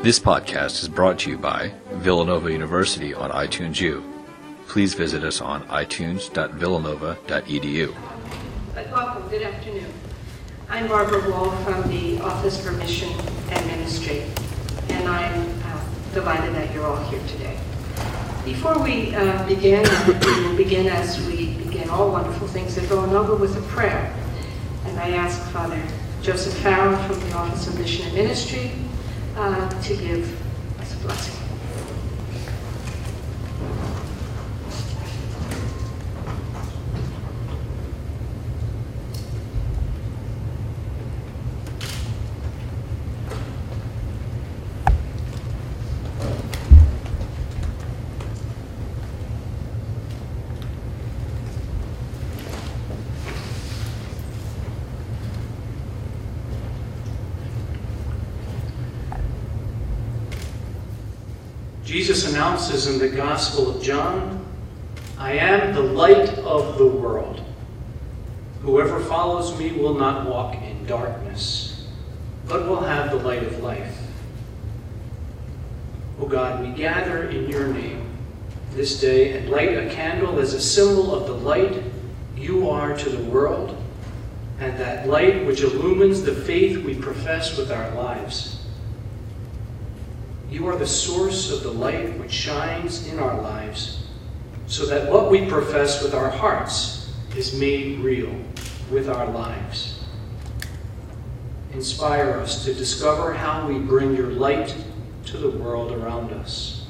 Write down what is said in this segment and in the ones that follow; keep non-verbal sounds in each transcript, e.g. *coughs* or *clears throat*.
This podcast is brought to you by Villanova University on iTunes U. Please visit us on itunes.villanova.edu. Welcome, good afternoon. I'm Barbara Wall from the Office for Mission and Ministry, and I'm uh, delighted that you're all here today. Before we uh, begin, *coughs* we will begin as we begin all wonderful things at Villanova with a prayer. And I ask Father Joseph Farrell from the Office of Mission and Ministry uh, to give a blessing. Announces in the Gospel of John, I am the light of the world. Whoever follows me will not walk in darkness, but will have the light of life. O God, we gather in your name this day and light a candle as a symbol of the light you are to the world, and that light which illumines the faith we profess with our lives. You are the source of the light which shines in our lives, so that what we profess with our hearts is made real with our lives. Inspire us to discover how we bring your light to the world around us.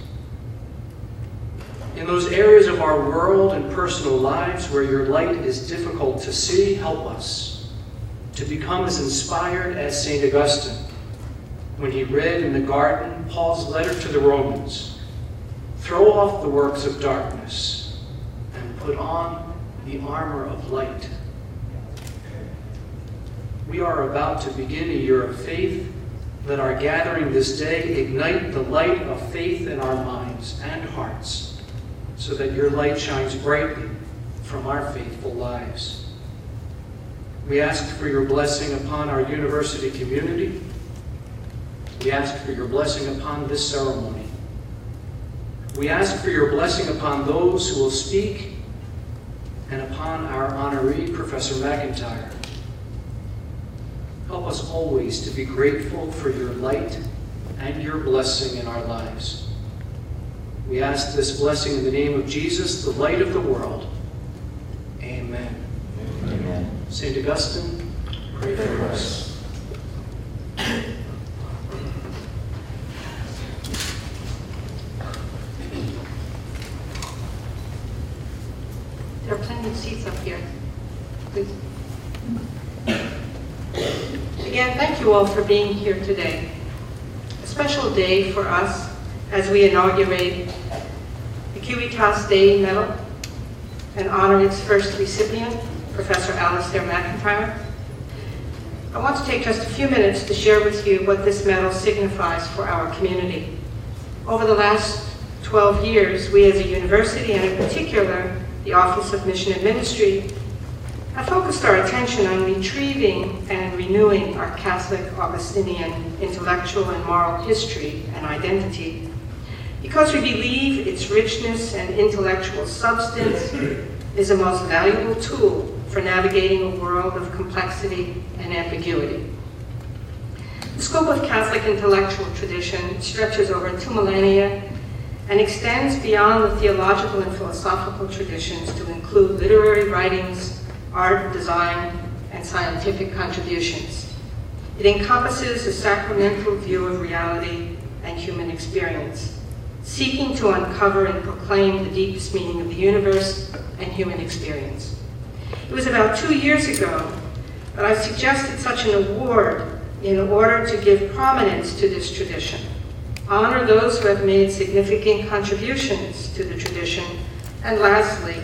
In those areas of our world and personal lives where your light is difficult to see, help us to become as inspired as St. Augustine when he read in the garden Paul's letter to the Romans throw off the works of darkness and put on the armor of light. We are about to begin a year of faith. Let our gathering this day ignite the light of faith in our minds and hearts so that your light shines brightly from our faithful lives. We ask for your blessing upon our university community we ask for your blessing upon this ceremony. We ask for your blessing upon those who will speak and upon our honoree, Professor MacIntyre. Help us always to be grateful for your light and your blessing in our lives. We ask this blessing in the name of Jesus, the light of the world. Amen. Amen. St. Augustine, pray for us. There are plenty of seats up here. Please. Again, thank you all for being here today. A special day for us as we inaugurate the Civitas Dei Medal and honor its first recipient, Professor Alasdair MacIntyre. I want to take just a few minutes to share with you what this medal signifies for our community. Over the last 12 years, we as a university, and in particular, the Office of Mission and Ministry, have focused our attention on retrieving and renewing our Catholic Augustinian intellectual and moral history and identity because we believe its richness and intellectual substance is a most valuable tool for navigating a world of complexity and ambiguity. The scope of Catholic intellectual tradition stretches over two millennia and extends beyond the theological and philosophical traditions to include literary writings, art, design, and scientific contributions. It encompasses a sacramental view of reality and human experience, seeking to uncover and proclaim the deepest meaning of the universe and human experience. It was about two years ago that I suggested such an award in order to give prominence to this tradition honor those who have made significant contributions to the tradition, and lastly,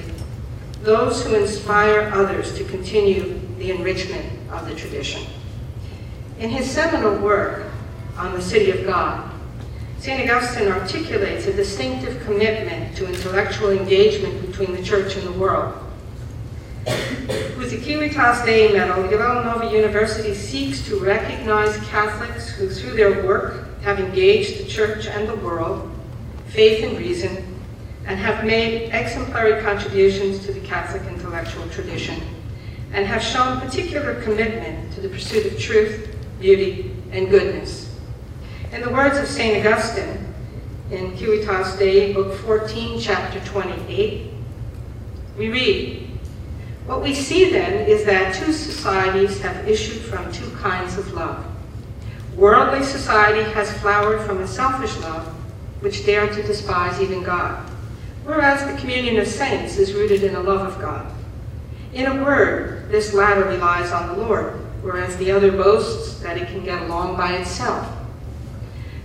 those who inspire others to continue the enrichment of the tradition. In his seminal work on the City of God, St. Augustine articulates a distinctive commitment to intellectual engagement between the church and the world. With the Civitas Dei Medal, Villanova University seeks to recognize Catholics who, through their work have engaged the church and the world, faith and reason, and have made exemplary contributions to the Catholic intellectual tradition, and have shown particular commitment to the pursuit of truth, beauty, and goodness. In the words of St. Augustine in Civitas Dei, Book 14, Chapter 28, we read, What we see then is that two societies have issued from two kinds of love. Worldly society has flowered from a selfish love, which dared to despise even God, whereas the communion of saints is rooted in the love of God. In a word, this latter relies on the Lord, whereas the other boasts that it can get along by itself.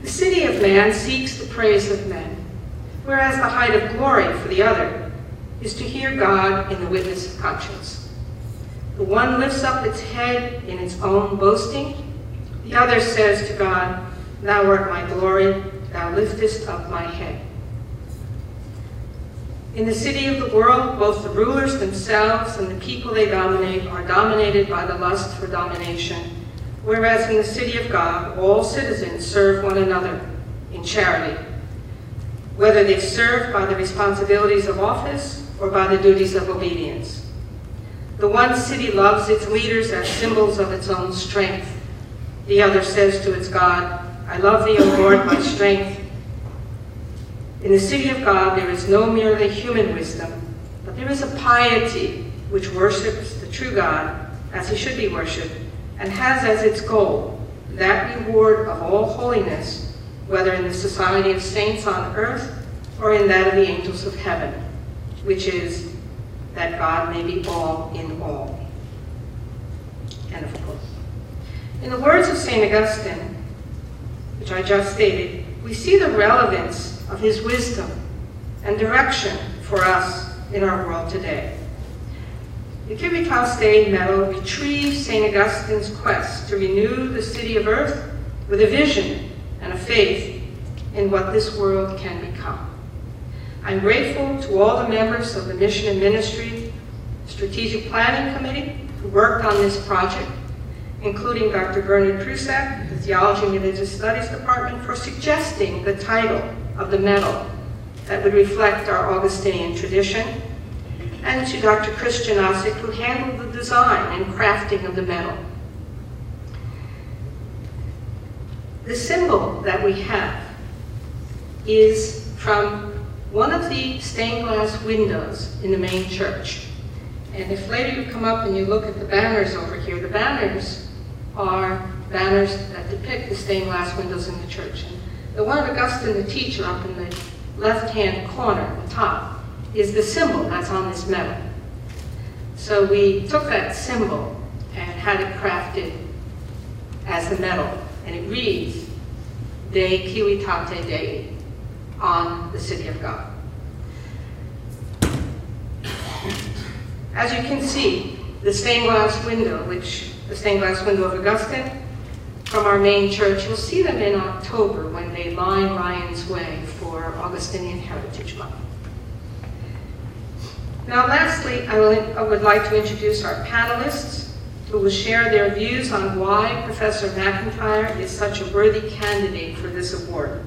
The city of man seeks the praise of men, whereas the height of glory for the other is to hear God in the witness of conscience. The one lifts up its head in its own boasting, the other says to God, Thou art my glory, thou liftest up my head. In the city of the world, both the rulers themselves and the people they dominate are dominated by the lust for domination, whereas in the city of God, all citizens serve one another in charity, whether they serve by the responsibilities of office or by the duties of obedience. The one city loves its leaders as symbols of its own strength. The other says to its God, I love thee, O Lord, my strength. In the city of God, there is no merely human wisdom, but there is a piety which worships the true God as he should be worshipped and has as its goal that reward of all holiness, whether in the society of saints on earth or in that of the angels of heaven, which is that God may be all in all. End of quote. In the words of St. Augustine, which I just stated, we see the relevance of his wisdom and direction for us in our world today. The Dei medal retrieves St. Augustine's quest to renew the city of earth with a vision and a faith in what this world can become. I'm grateful to all the members of the Mission and Ministry Strategic Planning Committee who worked on this project, including Dr. Bernard Prusak, the Theology and Religious Studies Department, for suggesting the title of the medal that would reflect our Augustinian tradition, and to Dr. Christian Ossick, who handled the design and crafting of the medal. The symbol that we have is from one of the stained glass windows in the main church. And if later you come up and you look at the banners over here, the banners are banners that depict the stained glass windows in the church. And the one of Augustine the teacher up in the left-hand corner, at the top, is the symbol that's on this medal. So we took that symbol and had it crafted as the medal, and it reads, De Civitate Dei, on the city of God. As you can see, the stained glass window, which the stained glass window of Augustine, from our main church, you'll see them in October when they line Ryan's Way for Augustinian Heritage Month. Now lastly, I, would like to introduce our panelists who will share their views on why Professor MacIntyre is such a worthy candidate for this award.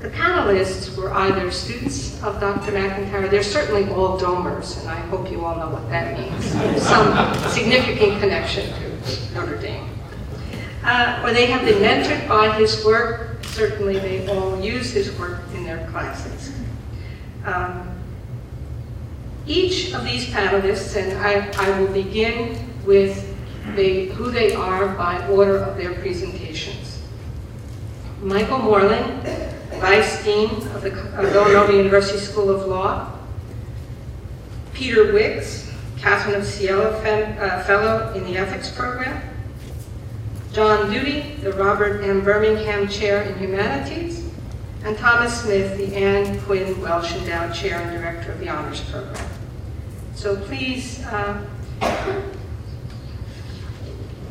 The panelists were either students of Dr. MacIntyre, they're certainly all Domers, and I hope you all know what that means, some significant connection to Notre Dame. Uh, or they have been mentored by his work, certainly they all use his work in their classes. Um, each of these panelists, and I, I will begin with who they are by order of their presentations. Michael Moreland, Vice Dean of the Villanova University School of Law. Peter Wicks, Catherine of Siena uh, Fellow in the Ethics Program. John Doody, the Robert M. Birmingham Chair in Humanities. And Thomas Smith, the Anne Quinn Welsh Endowed Chair and Director of the Honors Program. So please, uh,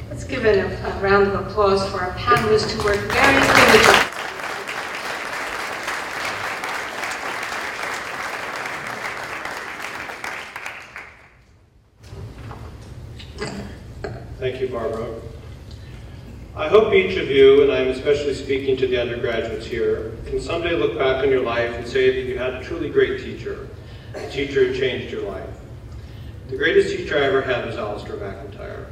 let's give a, a round of applause for our panelists who worked very diligently. Thank you, Barbara. I hope each of you, and I'm especially speaking to the undergraduates here, can someday look back on your life and say that you had a truly great teacher, a teacher who changed your life. The greatest teacher I ever had was Alasdair MacIntyre.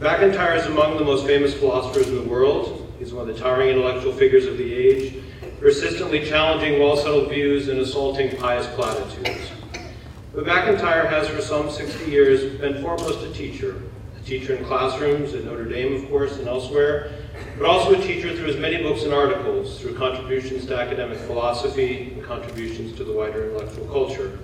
MacIntyre is among the most famous philosophers in the world. He's one of the towering intellectual figures of the age, persistently challenging well-settled views and assaulting pious platitudes. But MacIntyre has for some 60 years been foremost a teacher, teacher in classrooms at Notre Dame, of course, and elsewhere, but also a teacher through his many books and articles, through contributions to academic philosophy and contributions to the wider intellectual culture.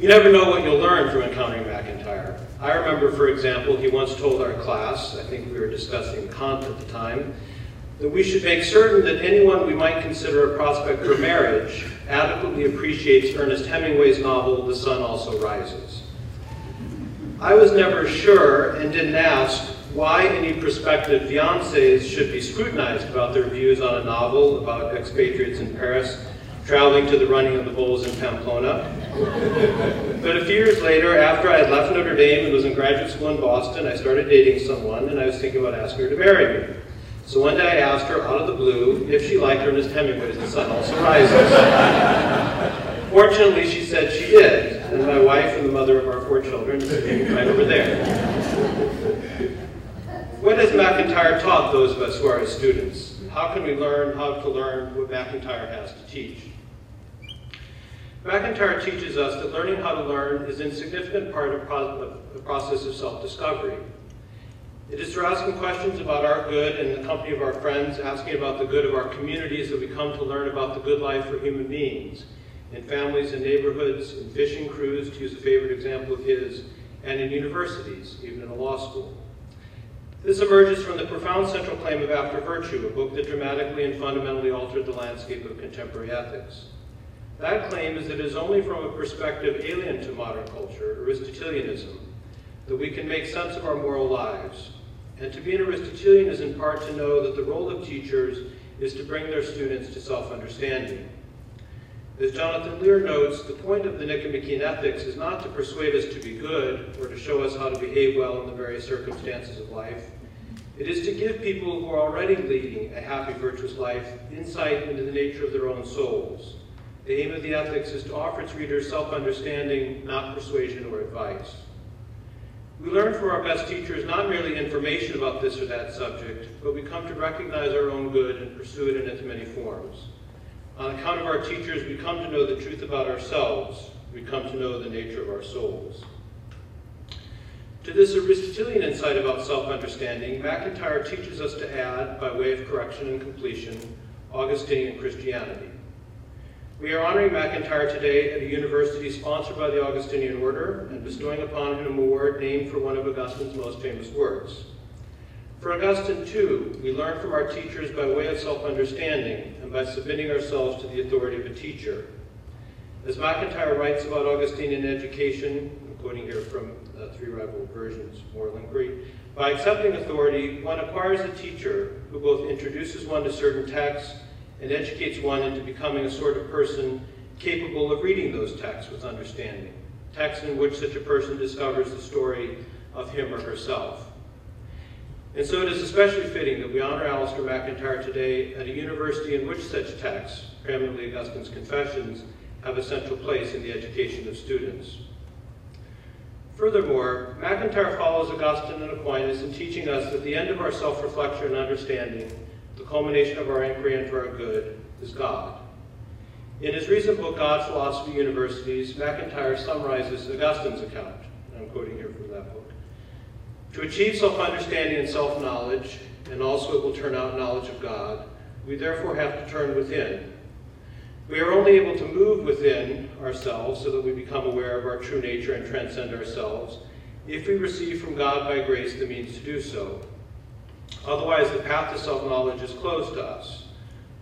You never know what you'll learn from encountering MacIntyre. I remember, for example, he once told our class, I think we were discussing Kant at the time, that we should make certain that anyone we might consider a prospect for marriage adequately appreciates Ernest Hemingway's novel, The Sun Also Rises. I was never sure and didn't ask why any prospective fiancés should be scrutinized about their views on a novel about expatriates in Paris traveling to the running of the bulls in Pamplona. but a few years later, after I had left Notre Dame and was in graduate school in Boston, I started dating someone and I was thinking about asking her to marry me. So one day I asked her out of the blue if she liked Ernest Hemingway's The Sun Also Rises. Fortunately, she said she did, and my wife and the mother of our four children sitting right over there. What has MacIntyre taught those of us who are his students? How can we learn how to learn what MacIntyre has to teach? MacIntyre teaches us that learning how to learn is an insignificant part of the process of self-discovery. It is through asking questions about our good and the company of our friends, asking about the good of our communities that we come to learn about the good life for human beings, in families and neighborhoods, in fishing crews, to use a favorite example of his, and in universities, even in a law school. This emerges from the profound central claim of After Virtue, a book that dramatically and fundamentally altered the landscape of contemporary ethics. That claim is that it is only from a perspective alien to modern culture, Aristotelianism, that we can make sense of our moral lives. And to be an Aristotelian is in part to know that the role of teachers is to bring their students to self-understanding. As Jonathan Lear notes, the point of the Nicomachean Ethics is not to persuade us to be good or to show us how to behave well in the various circumstances of life. It is to give people who are already leading a happy, virtuous life insight into the nature of their own souls the aim of the ethics is to offer its readers self-understanding, not persuasion or advice. We learn from our best teachers not merely information about this or that subject, but we come to recognize our own good and pursue it in its many forms. On account of our teachers, we come to know the truth about ourselves. We come to know the nature of our souls. To this Aristotelian insight about self-understanding, MacIntyre teaches us to add, by way of correction and completion, Augustinian Christianity. We are honoring MacIntyre today at a university sponsored by the Augustinian Order and bestowing upon him an award named for one of Augustine's most famous works. For Augustine, too, we learn from our teachers by way of self-understanding and by submitting ourselves to the authority of a teacher. As MacIntyre writes about Augustine Augustinian education, I'm quoting here from uh, Three Rival Versions, Moral Inquiry, by accepting authority, one acquires a teacher who both introduces one to certain texts and educates one into becoming a sort of person capable of reading those texts with understanding, texts in which such a person discovers the story of him or herself. And so it is especially fitting that we honor Alasdair MacIntyre today at a university in which such texts, primarily Augustine's Confessions, have a central place in the education of students. Furthermore, MacIntyre follows Augustine and Aquinas in teaching us that the end of our self-reflection and understanding the culmination of our inquiry into our good is God. In his recent book, God, Philosophy, Universities, MacIntyre summarizes Augustine's account. I'm quoting here from. To achieve self-understanding and self-knowledge, and also it will turn out knowledge of God, we therefore have to turn within. We are only able to move within ourselves so that we become aware of our true nature and transcend ourselves if we receive from God by grace the means to do so. Otherwise, the path to self-knowledge is closed to us.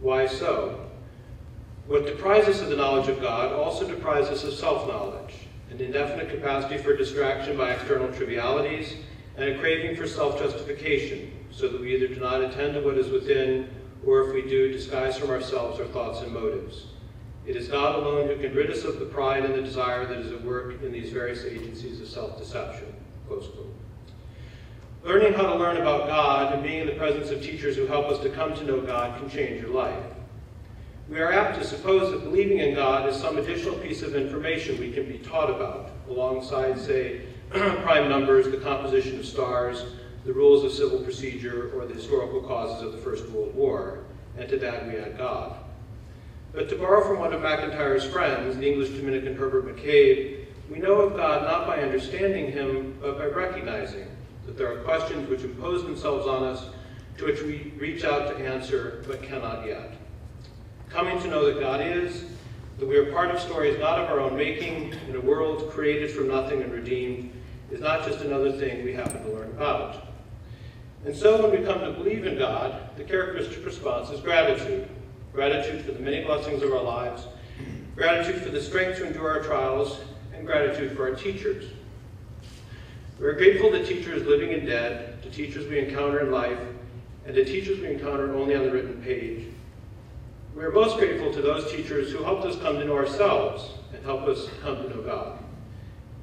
Why so? What deprives us of the knowledge of God also deprives us of self-knowledge, an indefinite capacity for distraction by external trivialities, and a craving for self-justification, so that we either do not attend to what is within, or if we do, disguise from ourselves our thoughts and motives. It is God alone who can rid us of the pride and the desire that is at work in these various agencies of self-deception. Learning how to learn about God and being in the presence of teachers who help us to come to know God can change your life. We are apt to suppose that believing in God is some additional piece of information we can be taught about, alongside, say, *clears throat* prime numbers, the composition of stars, the rules of civil procedure, or the historical causes of the First World War, and to that we add God. But to borrow from one of MacIntyre's friends, the English Dominican Herbert McCabe, we know of God not by understanding him, but by recognizing that there are questions which impose themselves on us, to which we reach out to answer, but cannot yet. Coming to know that God is, that we are part of stories not of our own making, in a world created from nothing and redeemed, is not just another thing we happen to learn about. And so when we come to believe in God, the characteristic response is gratitude. Gratitude for the many blessings of our lives, gratitude for the strength to endure our trials, and gratitude for our teachers. We are grateful to teachers living and dead, to teachers we encounter in life, and to teachers we encounter only on the written page. We are most grateful to those teachers who helped us come to know ourselves and help us come to know God.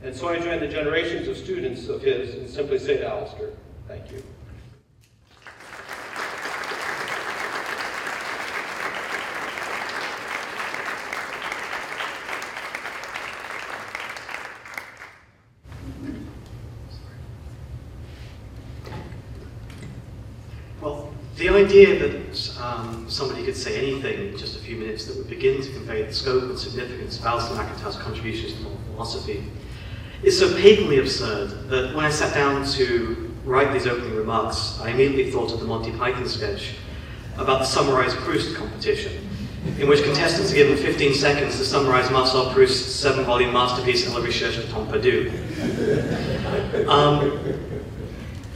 And so I join the generations of students of his and simply say to Alasdair, thank you. Well, the idea that um, somebody could say anything in just a few minutes that would begin to convey the scope and significance of Alasdair MacIntyre's contributions to philosophy is so patently absurd that when I sat down to write these opening remarks, I immediately thought of the Monty Python sketch about the Summarise Proust competition, in which contestants are given 15 seconds to summarize Marcel Proust's seven-volume masterpiece, La Recherche de Temps. Um,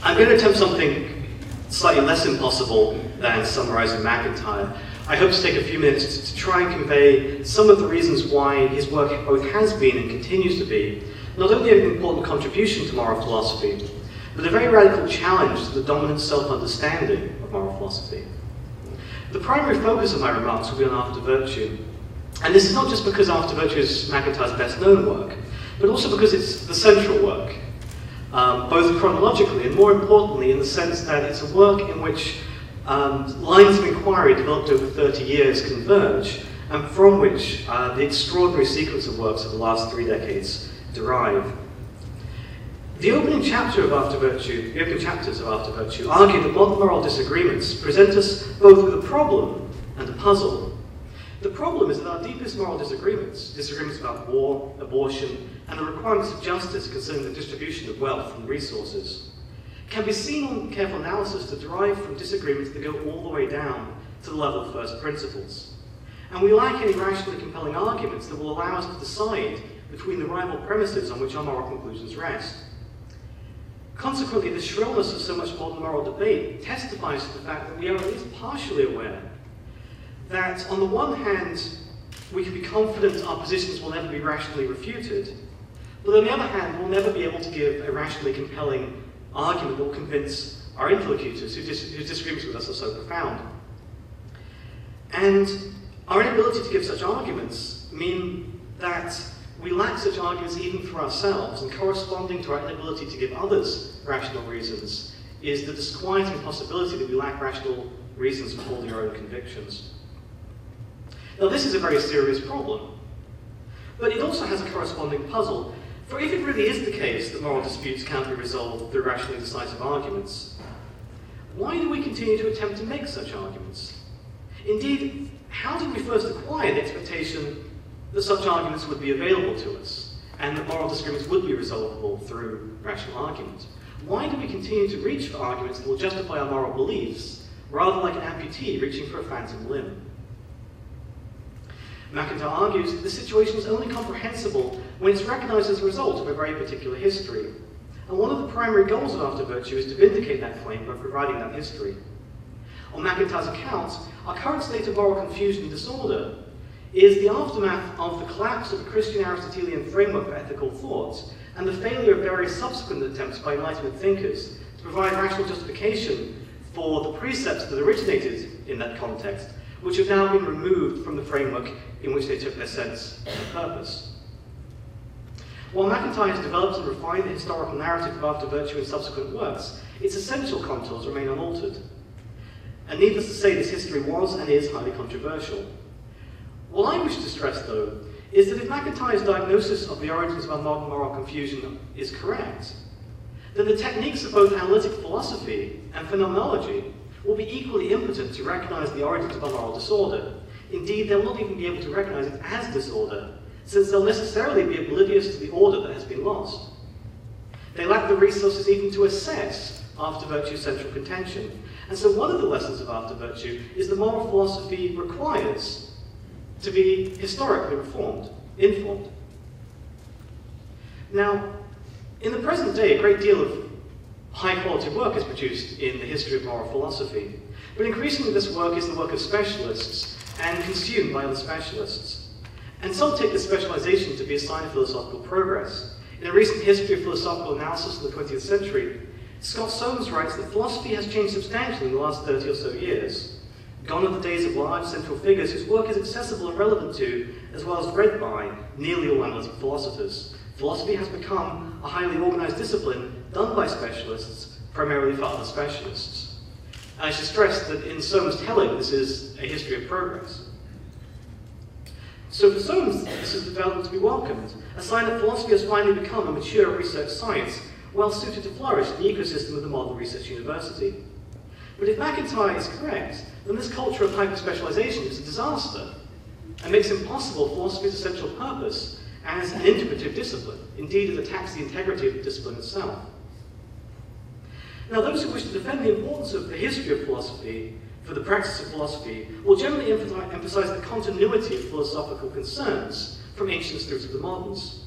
I'm going to attempt something slightly less impossible than summarizing MacIntyre. I hope to take a few minutes to try and convey some of the reasons why his work both has been and continues to be not only an important contribution to moral philosophy, but a very radical challenge to the dominant self-understanding of moral philosophy. The primary focus of my remarks will be on After Virtue, and this is not just because After Virtue is MacIntyre's best known work, but also because it's the central work um, both chronologically and more importantly in the sense that it's a work in which um, lines of inquiry developed over 30 years converge and from which uh, the extraordinary sequence of works of the last three decades derive. The opening chapter of After Virtue, the opening chapters of After Virtue argue that modern moral disagreements present us both with a problem and a puzzle. The problem is that our deepest moral disagreements, disagreements about war, abortion, and the requirements of justice concerning the distribution of wealth and resources, can be seen on careful analysis to derive from disagreements that go all the way down to the level of first principles. And we lack any rationally compelling arguments that will allow us to decide between the rival premises on which our moral conclusions rest. Consequently, the shrillness of so much modern moral debate testifies to the fact that we are at least partially aware that, on the one hand, we can be confident our positions will never be rationally refuted, but on the other hand, we'll never be able to give a rationally compelling argument that will convince our interlocutors whose, dis- whose disagreements with us are so profound. And our inability to give such arguments mean that we lack such arguments even for ourselves, and corresponding to our inability to give others rational reasons is the disquieting possibility that we lack rational reasons for holding our own convictions. Now, this is a very serious problem, but it also has a corresponding puzzle. For if it really is the case that moral disputes can't be resolved through rationally decisive arguments, why do we continue to attempt to make such arguments? Indeed, how did we first acquire the expectation that such arguments would be available to us, and that moral disagreements would be resolvable through rational argument? Why do we continue to reach for arguments that will justify our moral beliefs, rather like an amputee reaching for a phantom limb? MacIntyre argues that the situation is only comprehensible when it's recognized as a result of a very particular history. And one of the primary goals of After Virtue is to vindicate that claim by providing that history. On MacIntyre's account, our current state of moral confusion and disorder is the aftermath of the collapse of the Christian Aristotelian framework for ethical thought and the failure of various subsequent attempts by Enlightenment thinkers to provide rational justification for the precepts that originated in that context, which have now been removed from the framework in which they took their sense and purpose. While MacIntyre has developed and refined the historical narrative of After Virtue in subsequent works, its essential contours remain unaltered. And needless to say, this history was and is highly controversial. What I wish to stress, though, is that if MacIntyre's diagnosis of the origins of our modern moral confusion is correct, then the techniques of both analytic philosophy and phenomenology will be equally impotent to recognize the origins of our moral disorder. Indeed, they not even be able to recognize it as disorder, since they'll necessarily be oblivious to the order that has been lost. They lack the resources even to assess after virtue's central contention. And so one of the lessons of after virtue is that moral philosophy requires to be historically reformed, informed. Now, in the present day, a great deal of high quality work is produced in the history of moral philosophy, but increasingly this work is the work of specialists and consumed by other specialists. And some take this specialization to be a sign of philosophical progress. In a recent history of philosophical analysis in the 20th century, Scott Soames writes that philosophy has changed substantially in the last 30 or so years. Gone are the days of large central figures whose work is accessible and relevant to, as well as read by, nearly all analytic philosophers. Philosophy has become a highly organized discipline done by specialists, primarily for other specialists. And I should stress that in Soames' telling, this is a history of progress. So for Soames, this is development to be welcomed, a sign that philosophy has finally become a mature research science, well suited to flourish in the ecosystem of the modern research university. But if MacIntyre is correct, then this culture of hyper-specialization is a disaster and makes impossible philosophy's essential purpose as an integrative discipline. Indeed, it attacks the integrity of the discipline itself. Now, those who wish to defend the importance of the history of philosophy for the practice of philosophy will generally emphasize the continuity of philosophical concerns from ancients through to the moderns.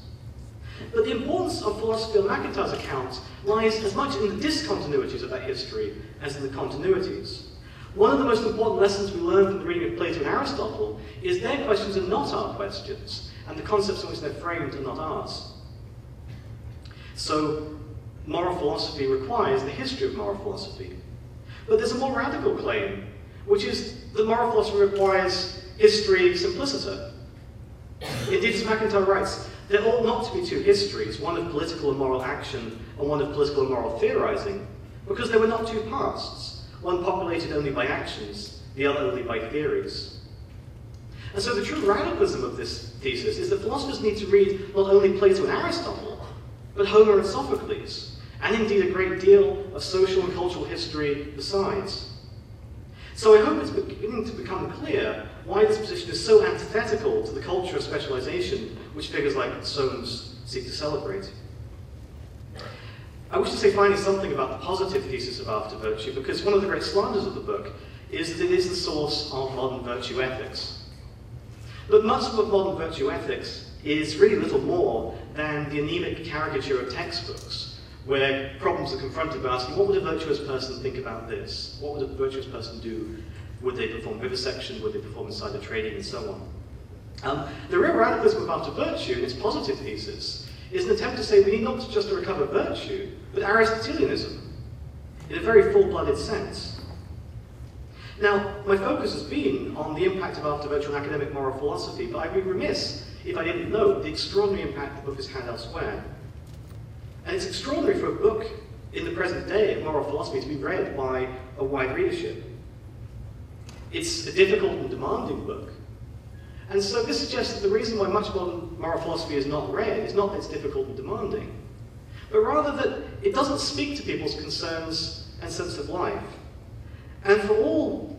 But the importance of philosophy on MacIntyre's account lies as much in the discontinuities of that history as in the continuities. One of the most important lessons we learn from the reading of Plato and Aristotle is their questions are not our questions, and the concepts in which they're framed are not ours. So, moral philosophy requires the history of moral philosophy. But there's a more radical claim, which is that moral philosophy requires history simpliciter. Indeed, as MacIntyre writes, there ought not to be two histories, one of political and moral action and one of political and moral theorizing, because there were not two pasts, one populated only by actions, the other only by theories. And so the true radicalism of this thesis is that philosophers need to read not only Plato and Aristotle, but Homer and Sophocles, and indeed a great deal of social and cultural history besides. So I hope it's beginning to become clear why this position is so antithetical to the culture of specialization which figures like Soames seek to celebrate. I wish to say finally something about the positive thesis of after virtue, because one of the great slanders of the book is that it is the source of modern virtue ethics. But much of modern virtue ethics is really little more than the anemic caricature of textbooks, where problems are confronted by asking, what would a virtuous person think about this? What would a virtuous person do? Would they perform vivisection? Would they perform insider trading? And so on. Um, the real radicalism of after virtue, in its positive thesis, is an attempt to say we need not just to recover virtue, but Aristotelianism, in a very full-blooded sense. Now, my focus has been on the impact of after virtue on academic moral philosophy, but I'd be remiss if I didn't note the extraordinary impact the book has had elsewhere. And it's extraordinary for a book in the present day of moral philosophy to be read by a wide readership. It's a difficult and demanding book. And so this suggests that the reason why much modern moral philosophy is not read is not that it's difficult and demanding, but rather that it doesn't speak to people's concerns and sense of life. And for all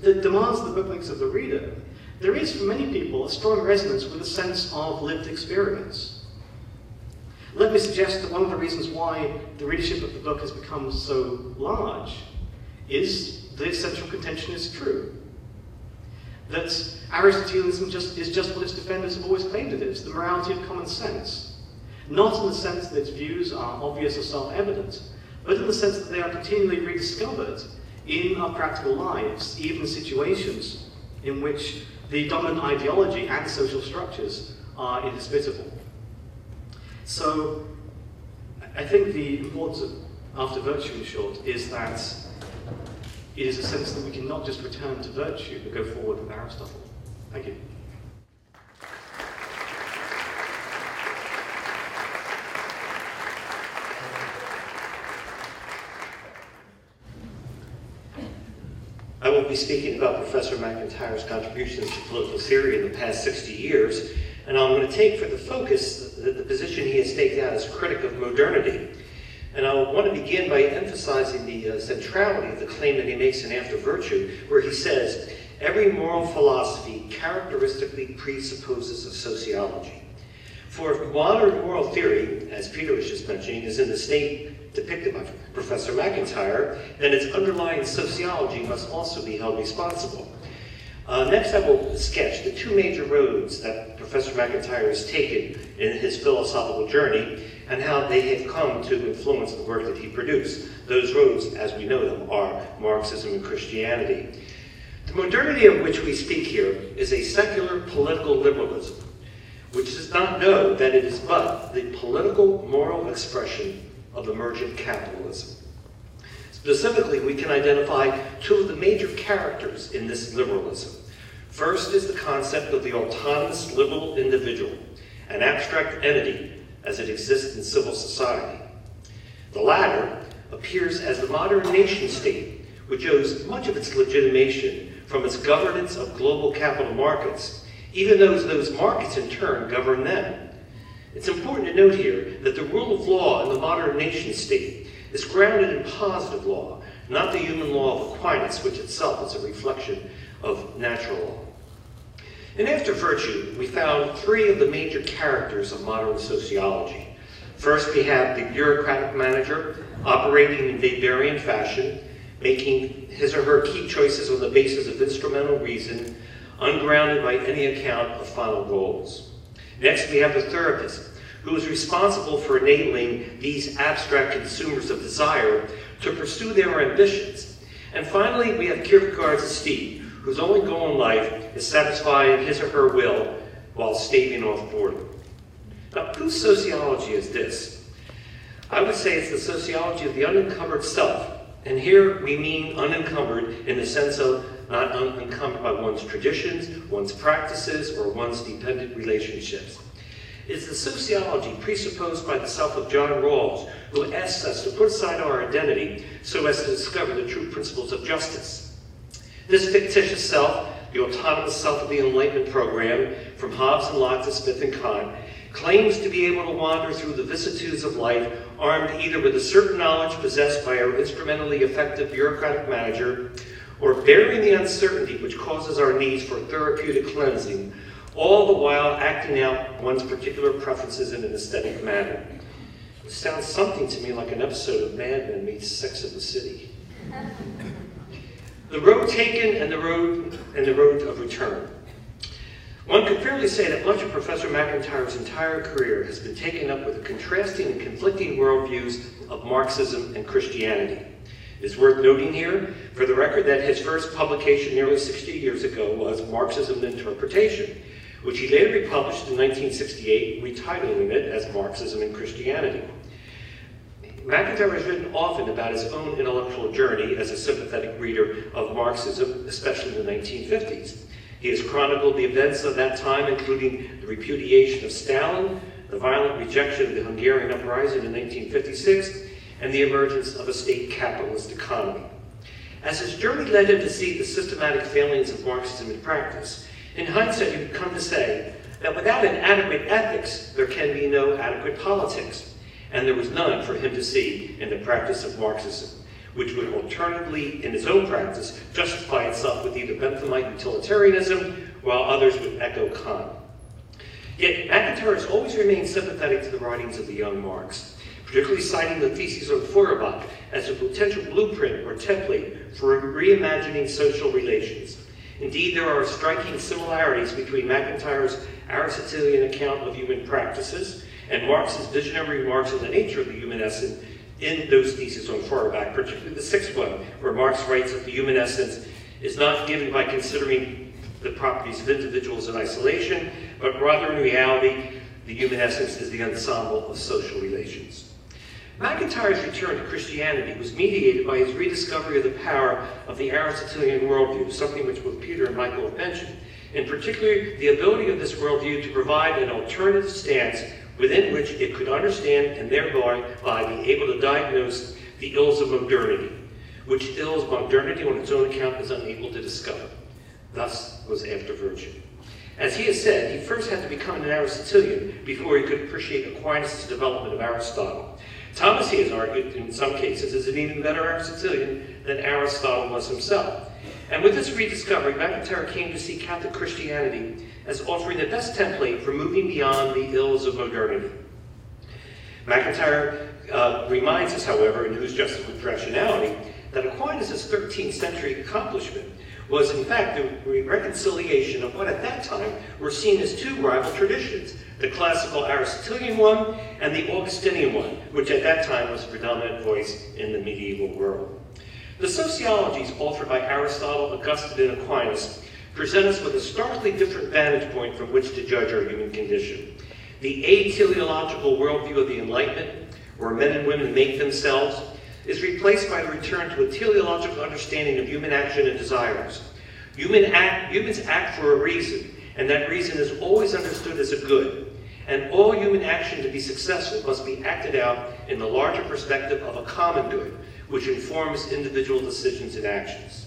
the demands the book makes of the reader, there is for many people a strong resonance with a sense of lived experience. Let me suggest that one of the reasons why the readership of the book has become so large is its central contention is true. That Aristotelianism just, is just what its defenders have always claimed it is, the morality of common sense. Not in the sense that its views are obvious or self-evident, but in the sense that they are continually rediscovered in our practical lives, even in situations in which the dominant ideology and social structures are indisputable. So, I think the importance of after virtue, in short, is that it is a sense that we can not just return to virtue but go forward with Aristotle. Thank you. I will be speaking about Professor MacIntyre's contributions to political theory in the past 60 years, and I'm going to take for the focus the, the position he has taken out as critic of modernity. And I want to begin by emphasizing the uh, centrality of the claim that he makes in After Virtue, where he says, every moral philosophy characteristically presupposes a sociology. For if modern moral theory, as Peter was just mentioning, is in the state depicted by Professor MacIntyre, then its underlying sociology must also be held responsible. Uh, next, I will sketch the two major roads that Professor MacIntyre has taken in his philosophical journey and how they have come to influence the work that he produced. Those roads, as we know them, are Marxism and Christianity. The modernity of which we speak here is a secular political liberalism, which does not know that it is but the political moral expression of emergent capitalism. Specifically, we can identify two of the major characters in this liberalism. First is the concept of the autonomous liberal individual, an abstract entity as it exists in civil society. The latter appears as the modern nation state, which owes much of its legitimation from its governance of global capital markets, even though those markets in turn govern them. It's important to note here that the rule of law in the modern nation state is grounded in positive law, not the human law of Aquinas, which itself is a reflection of natural law. In After Virtue, we found three of the major characters of modern sociology. First, we have the bureaucratic manager operating in Weberian fashion, making his or her key choices on the basis of instrumental reason, ungrounded by any account of final goals. Next, we have the therapist, who is responsible for enabling these abstract consumers of desire to pursue their ambitions. And finally, we have Kierkegaard's aesthete, whose only goal in life is satisfying his or her will while staving off boredom. Now, whose sociology is this? I would say it's the sociology of the unencumbered self. And here we mean unencumbered in the sense of not unencumbered by one's traditions, one's practices, or one's dependent relationships. It's the sociology presupposed by the self of John Rawls, who asks us to put aside our identity so as to discover the true principles of justice. This fictitious self, the autonomous self of the Enlightenment program, from Hobbes and Locke to Smith and Kant, claims to be able to wander through the vicissitudes of life armed either with a certain knowledge possessed by our instrumentally effective bureaucratic manager or bearing the uncertainty which causes our needs for therapeutic cleansing, all the while acting out one's particular preferences in an aesthetic manner. It sounds something to me like an episode of Mad Men meets Sex of the City. The road taken and the road and the road of return. One could fairly say that much of Professor MacIntyre's entire career has been taken up with the contrasting and conflicting worldviews of Marxism and Christianity. It is worth noting here, for the record, that his first publication nearly 60 years ago was Marxism: An Interpretation, which he later republished in 1968, retitling it as Marxism and Christianity. MacIntyre has written often about his own intellectual journey as a sympathetic reader of Marxism, especially in the 1950s. He has chronicled the events of that time, including the repudiation of Stalin, the violent rejection of the Hungarian uprising in 1956, and the emergence of a state capitalist economy. As his journey led him to see the systematic failings of Marxism in practice, in hindsight, you come to say that without an adequate ethics, there can be no adequate politics and there was none for him to see in the practice of Marxism, which would alternatively, in his own practice, justify itself with either Benthamite utilitarianism, while others would echo Kant. Yet MacIntyre has always remained sympathetic to the writings of the young Marx, particularly citing the theses of Feuerbach as a potential blueprint or template for reimagining social relations. Indeed, there are striking similarities between MacIntyre's Aristotelian account of human practices and Marx's visionary remarks on the nature of the human essence in those theses on Feuerbach, particularly the sixth one, where Marx writes that the human essence is not given by considering the properties of individuals in isolation, but rather in reality, the human essence is the ensemble of social relations. MacIntyre's return to Christianity was mediated by his rediscovery of the power of the Aristotelian worldview, something which both Peter and Michael have mentioned. In particular, the ability of this worldview to provide an alternative stance within which it could understand and thereby be able to diagnose the ills of modernity, which ills modernity on its own account is unable to discover. Thus was after virtue. As he has said, he first had to become an Aristotelian before he could appreciate Aquinas' development of Aristotle. Thomas, he has argued, in some cases, is an even better Aristotelian than Aristotle was himself. And with this rediscovery, MacIntyre came to see Catholic Christianity as offering the best template for moving beyond the ills of modernity. MacIntyre uh, reminds us, however, in Whose Justice Which Rationality, that Aquinas' 13th century accomplishment was in fact the reconciliation of what at that time were seen as two rival traditions, the classical Aristotelian one and the Augustinian one, which at that time was the predominant voice in the medieval world. The sociologies offered by Aristotle, Augustine, and Aquinas present us with a starkly different vantage point from which to judge our human condition. The ateleological worldview of the Enlightenment, where men and women make themselves, is replaced by the return to a teleological understanding of human action and desires. Human act, humans act for a reason, and that reason is always understood as a good. And all human action to be successful must be acted out in the larger perspective of a common good, which informs individual decisions and actions.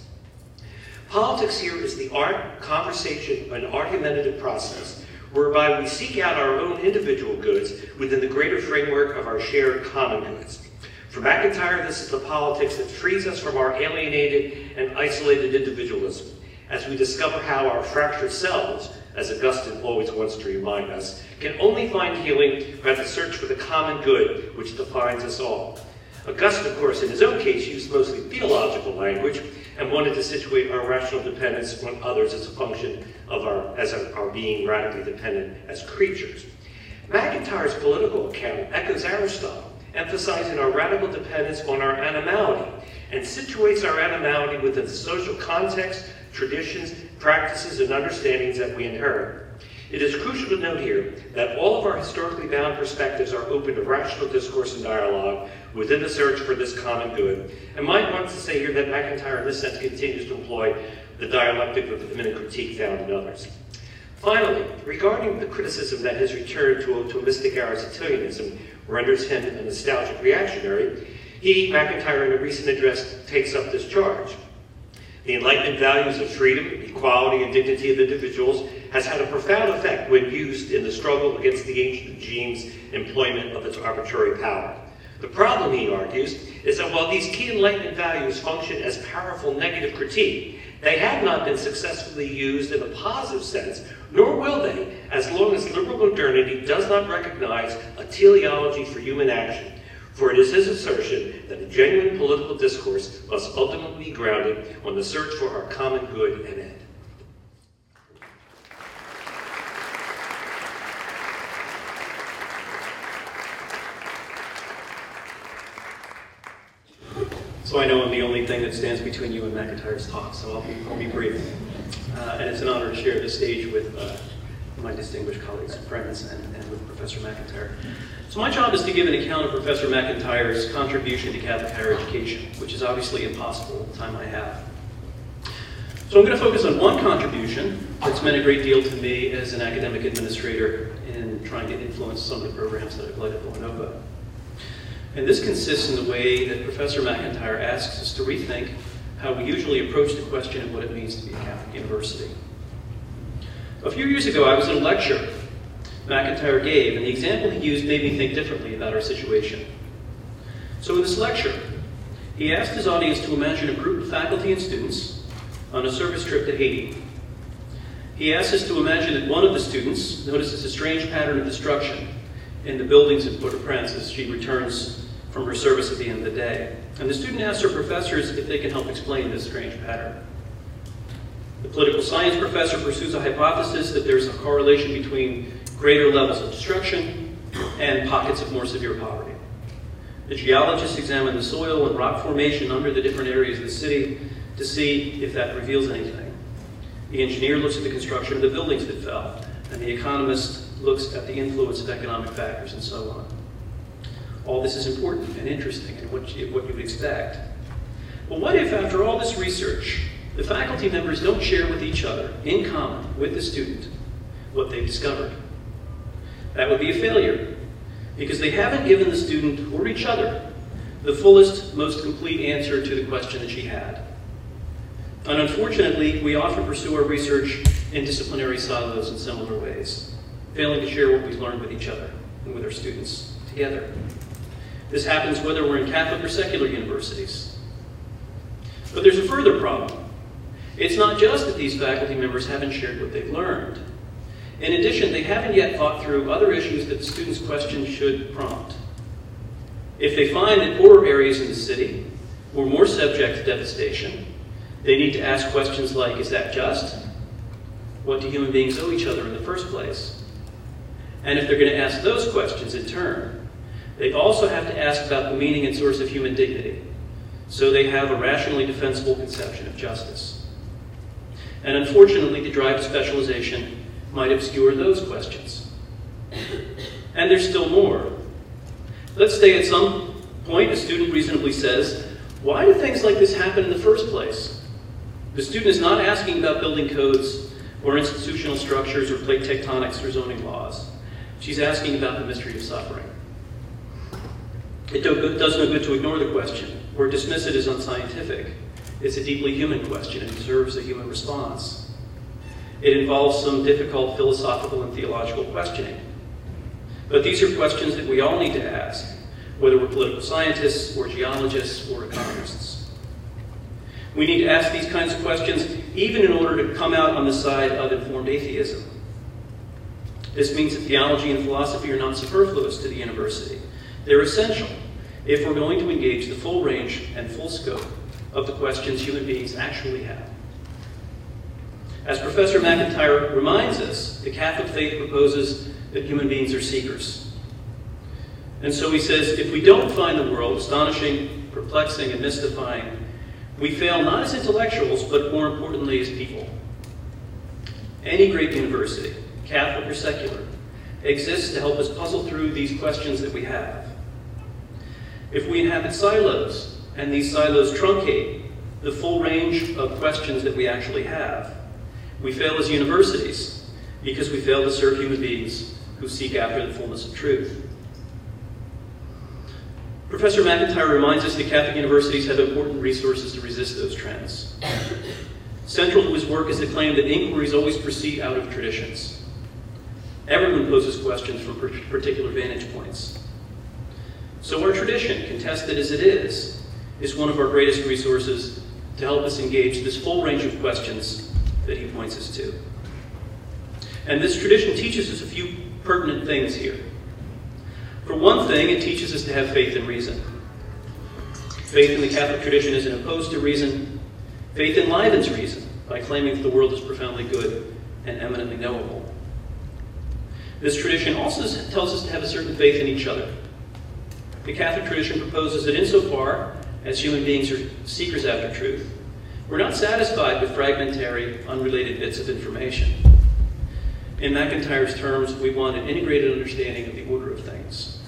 Politics here is the art, conversation, and argumentative process whereby we seek out our own individual goods within the greater framework of our shared common goods. For MacIntyre, this is the politics that frees us from our alienated and isolated individualism, as we discover how our fractured selves, as Augustine always wants to remind us, can only find healing by the search for the common good which defines us all. Augustine, of course, in his own case, used mostly theological language and wanted to situate our rational dependence on others as a function of our, as our, our being radically dependent as creatures. MacIntyre's political account echoes Aristotle emphasizing our radical dependence on our animality, and situates our animality within the social context, traditions, practices, and understandings that we inherit. It is crucial to note here that all of our historically bound perspectives are open to rational discourse and dialogue within the search for this common good. And might want to say here that MacIntyre, in this sense, continues to employ the dialectic of the feminine critique found in others. Finally, regarding the criticism that his return to Thomistic Aristotelianism renders him a nostalgic reactionary, he, MacIntyre, in a recent address, takes up this charge. The Enlightenment values of freedom, equality, and dignity of individuals has had a profound effect when used in the struggle against the ancient regime's employment of its arbitrary power. The problem, he argues, is that while these key Enlightenment values function as powerful negative critique, they have not been successfully used in a positive sense, nor will they, as long as liberal modernity does not recognize a teleology for human action. For it is his assertion that a genuine political discourse must ultimately be grounded on the search for our common good and end. So I know I'm the only thing that stands between you and MacIntyre's talk, so I'll be, I'll be brief. Uh, and it's an honor to share this stage with uh, my distinguished colleagues and friends and, and with Professor MacIntyre. So my job is to give an account of Professor MacIntyre's contribution to Catholic higher education, which is obviously impossible in the time I have. So I'm going to focus on one contribution that's meant a great deal to me as an academic administrator in trying to influence some of the programs that I've led at Villanova. And this consists in the way that Professor MacIntyre asks us to rethink how we usually approach the question of what it means to be a Catholic university. A few years ago, I was in a lecture MacIntyre gave, and the example he used made me think differently about our situation. So in this lecture, he asked his audience to imagine a group of faculty and students on a service trip to Haiti. He asked us to imagine that one of the students notices a strange pattern of destruction in the buildings in Port-au-Prince as she returns from her service at the end of the day. And the student asks her professors if they can help explain this strange pattern. The political science professor pursues a hypothesis that there's a correlation between greater levels of destruction and pockets of more severe poverty. The geologists examine the soil and rock formation under the different areas of the city to see if that reveals anything. The engineer looks at the construction of the buildings that fell, and the economist looks at the influence of economic factors and so on. All this is important and interesting and what you, what you would expect. But what if, after all this research, the faculty members don't share with each other, in common with the student, what they've discovered? That would be a failure, because they haven't given the student or each other the fullest, most complete answer to the question that she had. And unfortunately, we often pursue our research in disciplinary silos in similar ways, failing to share what we've learned with each other and with our students together. This happens whether we're in Catholic or secular universities. But there's a further problem. It's not just that these faculty members haven't shared what they've learned. In addition, they haven't yet thought through other issues that the students' questions should prompt. If they find that poorer areas in the city were more subject to devastation, they need to ask questions like, is that just? What do human beings owe each other in the first place? And if they're going to ask those questions in turn, they also have to ask about the meaning and source of human dignity, so they have a rationally defensible conception of justice. And unfortunately, the drive to specialization might obscure those questions. And there's still more. Let's say at some point a student reasonably says, why do things like this happen in the first place? The student is not asking about building codes or institutional structures or plate tectonics or zoning laws. She's asking about the mystery of suffering. It does no good to ignore the question or dismiss it as unscientific. It's a deeply human question and deserves a human response. It involves some difficult philosophical and theological questioning. But these are questions that we all need to ask, whether we're political scientists or geologists or economists. We need to ask these kinds of questions even in order to come out on the side of informed atheism. This means that theology and philosophy are not superfluous to the university. They're essential if we're going to engage the full range and full scope of the questions human beings actually have. As Professor MacIntyre reminds us, the Catholic faith proposes that human beings are seekers. And so he says, if we don't find the world astonishing, perplexing, and mystifying, we fail not as intellectuals, but more importantly as people. Any great university, Catholic or secular, exists to help us puzzle through these questions that we have. If we inhabit silos, and these silos truncate the full range of questions that we actually have, we fail as universities because we fail to serve human beings who seek after the fullness of truth. Professor MacIntyre reminds us that Catholic universities have important resources to resist those trends. Central to his work is the claim that inquiries always proceed out of traditions. Everyone poses questions from particular vantage points. So our tradition, contested as it is, is one of our greatest resources to help us engage this full range of questions that he points us to. And this tradition teaches us a few pertinent things here. For one thing, it teaches us to have faith in reason. Faith in the Catholic tradition isn't opposed to reason. Faith enlivens reason by claiming that the world is profoundly good and eminently knowable. This tradition also tells us to have a certain faith in each other. The Catholic tradition proposes that insofar as human beings are seekers after truth, we're not satisfied with fragmentary, unrelated bits of information. In MacIntyre's terms, we want an integrated understanding of the order of things.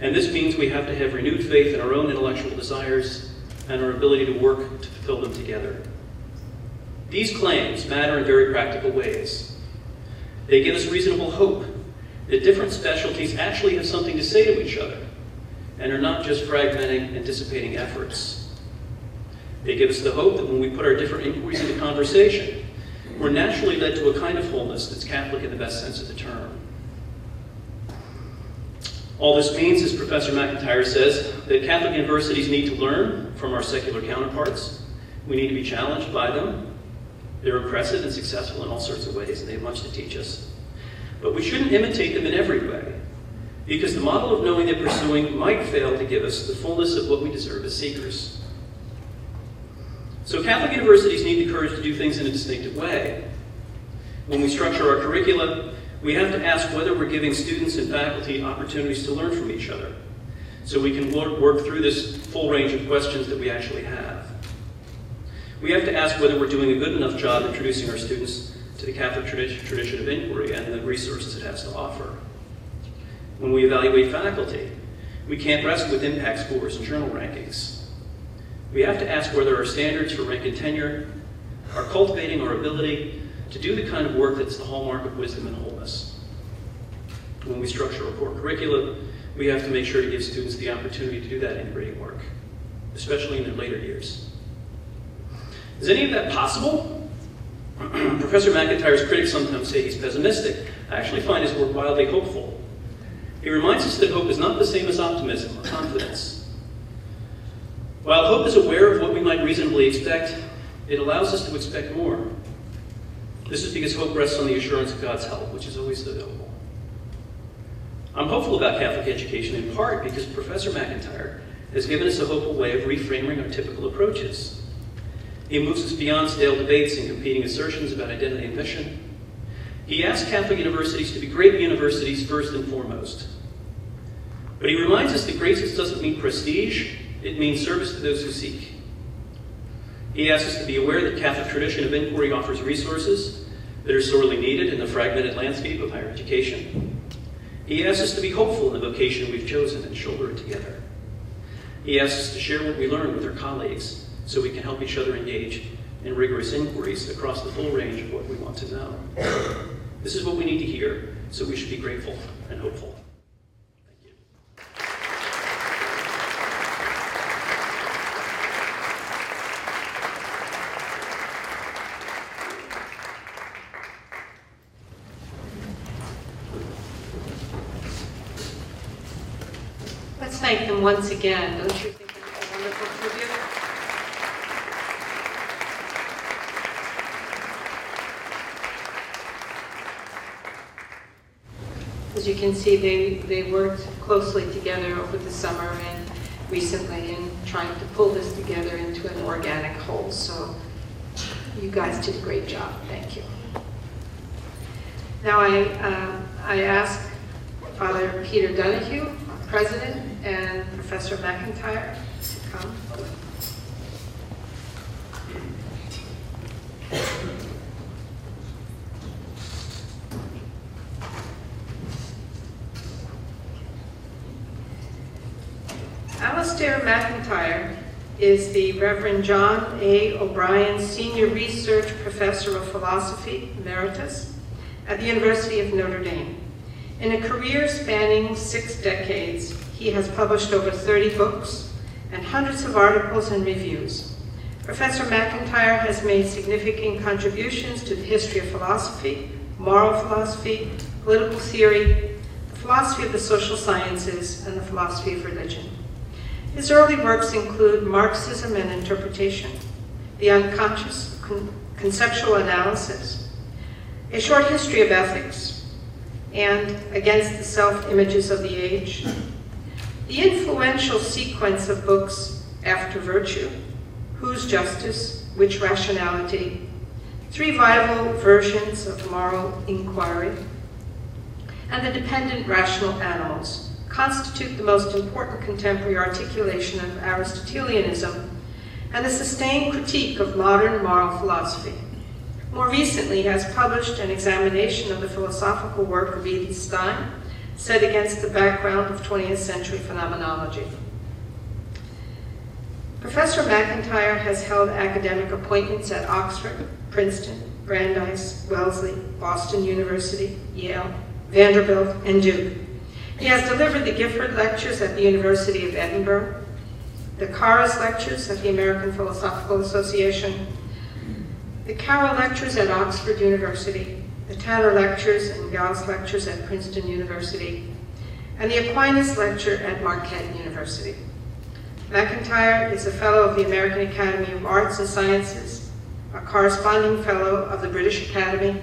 And this means we have to have renewed faith in our own intellectual desires and our ability to work to fulfill them together. These claims matter in very practical ways. They give us reasonable hope that different specialties actually have something to say to each other and are not just fragmenting and dissipating efforts. They give us the hope that when we put our different inquiries into conversation, we're naturally led to a kind of wholeness that's Catholic in the best sense of the term. All this means, as Professor MacIntyre says, that Catholic universities need to learn from our secular counterparts. We need to be challenged by them. They're impressive and successful in all sorts of ways, and they have much to teach us. But we shouldn't imitate them in every way, because the model of knowing they're pursuing might fail to give us the fullness of what we deserve as seekers. So Catholic universities need the courage to do things in a distinctive way. When we structure our curricula, we have to ask whether we're giving students and faculty opportunities to learn from each other, so we can work through this full range of questions that we actually have. We have to ask whether we're doing a good enough job introducing our students to the Catholic tradition of inquiry and the resources it has to offer. When we evaluate faculty, we can't rest with impact scores and journal rankings. We have to ask whether our standards for rank and tenure are cultivating our ability to do the kind of work that's the hallmark of wisdom and wholeness. When we structure our core curricula, we have to make sure to give students the opportunity to do that integrating work, especially in their later years. Is any of that possible? *clears throat* Professor MacIntyre's critics sometimes say he's pessimistic. I actually find his work wildly hopeful. He reminds us that hope is not the same as optimism or confidence. While hope is aware of what we might reasonably expect, it allows us to expect more. This is because hope rests on the assurance of God's help, which is always available. I'm hopeful about Catholic education in part because Professor MacIntyre has given us a hopeful way of reframing our typical approaches. He moves us beyond stale debates and competing assertions about identity and mission. He asks Catholic universities to be great universities first and foremost. But he reminds us that greatness doesn't mean prestige, it means service to those who seek. He asks us to be aware that Catholic tradition of inquiry offers resources that are sorely needed in the fragmented landscape of higher education. He asks us to be hopeful in the vocation we've chosen and shoulder it together. He asks us to share what we learn with our colleagues so we can help each other engage in rigorous inquiries across the full range of what we want to know. This is what we need to hear, so we should be grateful and hopeful. Thank you. Let's thank them once again. Don't you think it's a wonderful tribute? As you can see, they, they worked closely together over the summer and recently in trying to pull this together into an organic whole. So you guys did a great job. Thank you. Now I, um, I ask Father Peter Donohue, President, and Professor MacIntyre to come. Alasdair MacIntyre is the Reverend John A. O'Brien Senior Research Professor of Philosophy, Emeritus, at the University of Notre Dame. In a career spanning six decades, he has published over 30 books and hundreds of articles and reviews. Professor MacIntyre has made significant contributions to the history of philosophy, moral philosophy, political theory, the philosophy of the social sciences, and the philosophy of religion. His early works include Marxism: An Interpretation, The Unconscious, Con- Conceptual Analysis, A Short History of Ethics, and Against the Self-Images of the Age. The influential sequence of books After Virtue, Whose Justice, Which Rationality, three rival versions of moral inquiry, and the dependent rational animals constitute the most important contemporary articulation of Aristotelianism and the sustained critique of modern moral philosophy. More recently, has published an examination of the philosophical work of Edith Stein, set against the background of 20th century phenomenology. Professor MacIntyre has held academic appointments at Oxford, Princeton, Brandeis, Wellesley, Boston University, Yale, Vanderbilt, and Duke. He has delivered the Gifford Lectures at the University of Edinburgh, the Carus Lectures at the American Philosophical Association, the Carlyle Lectures at Oxford University, the Tanner Lectures and Gauss Lectures at Princeton University, and the Aquinas Lecture at Marquette University. MacIntyre is a Fellow of the American Academy of Arts and Sciences, a corresponding Fellow of the British Academy,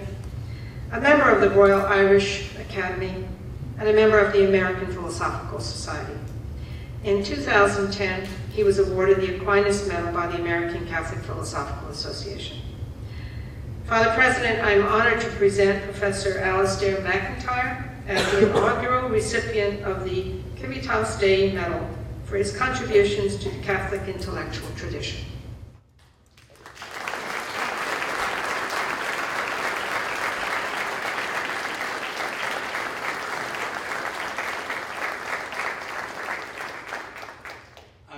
a member of the Royal Irish Academy, and a member of the American Philosophical Society. In 2010, he was awarded the Aquinas Medal by the American Catholic Philosophical Association. Father President, I am honored to present Professor Alasdair MacIntyre as the inaugural recipient of the Civitas Dei Medal for his contributions to the Catholic intellectual tradition.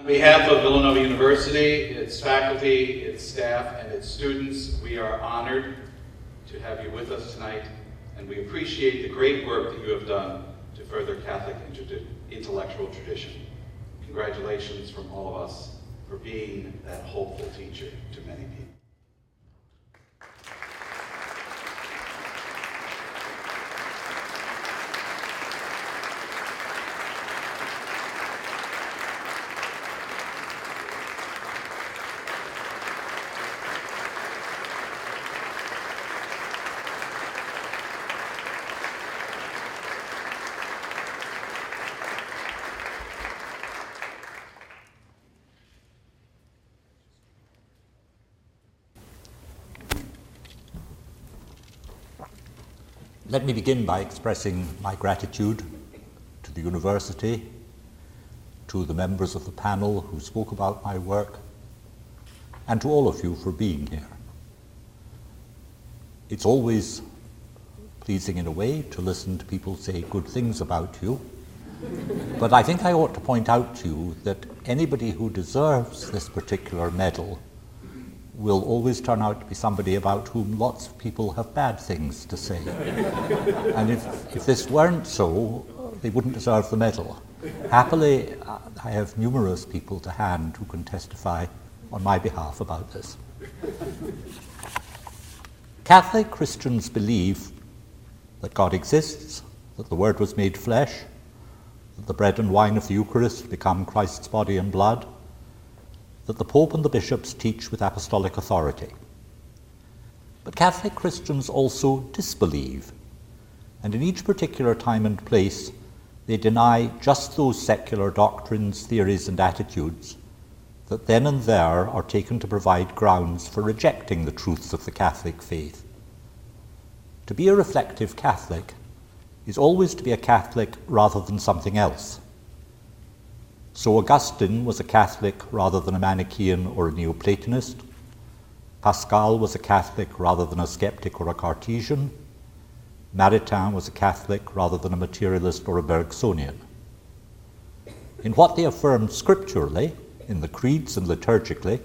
Behalf of Villanova University, its faculty, its staff, and its students, we are honored to have you with us tonight, and we appreciate the great work that you have done to further Catholic intellectual tradition. Congratulations from all of us for being that hopeful teacher to many people. Let me begin by expressing my gratitude to the university, to the members of the panel who spoke about my work, and to all of you for being here. It's always pleasing in a way to listen to people say good things about you, but I think I ought to point out to you that anybody who deserves this particular medal will always turn out to be somebody about whom lots of people have bad things to say. *laughs* and if, if this weren't so, they wouldn't deserve the medal. Happily, I have numerous people to hand who can testify on my behalf about this. Catholic Christians believe that God exists, that the Word was made flesh, that the bread and wine of the Eucharist become Christ's body and blood, that the Pope and the bishops teach with apostolic authority. But Catholic Christians also disbelieve, and in each particular time and place, they deny just those secular doctrines, theories, and attitudes that then and there are taken to provide grounds for rejecting the truths of the Catholic faith. To be a reflective Catholic is always to be a Catholic rather than something else. So Augustine was a Catholic rather than a Manichaean or a Neoplatonist. Pascal was a Catholic rather than a skeptic or a Cartesian. Maritain was a Catholic rather than a materialist or a Bergsonian. In what they affirmed scripturally, in the creeds and liturgically,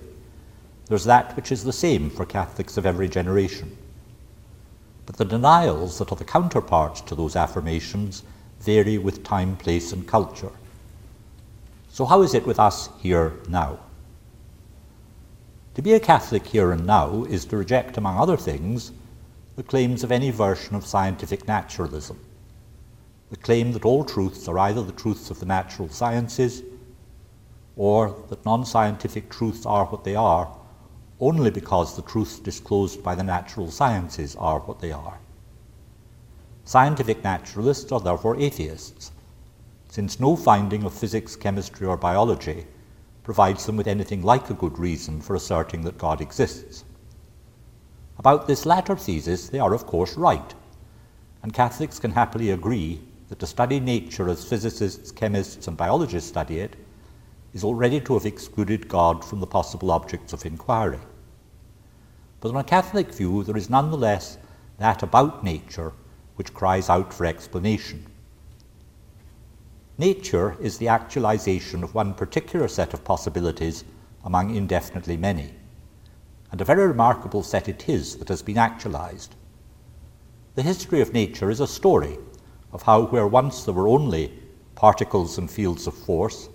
there's that which is the same for Catholics of every generation. But the denials that are the counterparts to those affirmations vary with time, place, and culture. So, how is it with us here now? To be a Catholic here and now is to reject, among other things, the claims of any version of scientific naturalism. The claim that all truths are either the truths of the natural sciences or that non scientific truths are what they are only because the truths disclosed by the natural sciences are what they are. Scientific naturalists are therefore atheists since no finding of physics, chemistry, or biology provides them with anything like a good reason for asserting that God exists. About this latter thesis, they are of course right, and Catholics can happily agree that to study nature as physicists, chemists, and biologists study it is already to have excluded God from the possible objects of inquiry. But on a Catholic view, there is nonetheless that about nature which cries out for explanation. Nature is the actualization of one particular set of possibilities among indefinitely many, and a very remarkable set it is that has been actualized. The history of nature is a story of how, where once there were only particles and fields of force,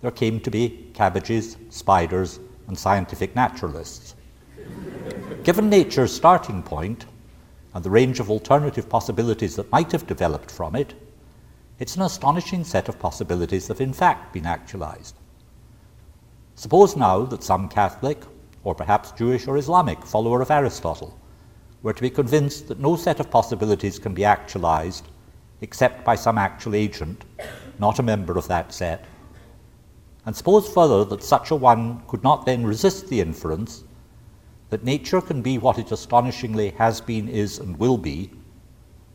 there came to be cabbages, spiders, and scientific naturalists. *laughs* Given nature's starting point and the range of alternative possibilities that might have developed from it, it's an astonishing set of possibilities that have in fact been actualized. Suppose now that some Catholic, or perhaps Jewish or Islamic follower of Aristotle, were to be convinced that no set of possibilities can be actualized except by some actual agent, not a member of that set. And suppose further that such a one could not then resist the inference that nature can be what it astonishingly has been, is, and will be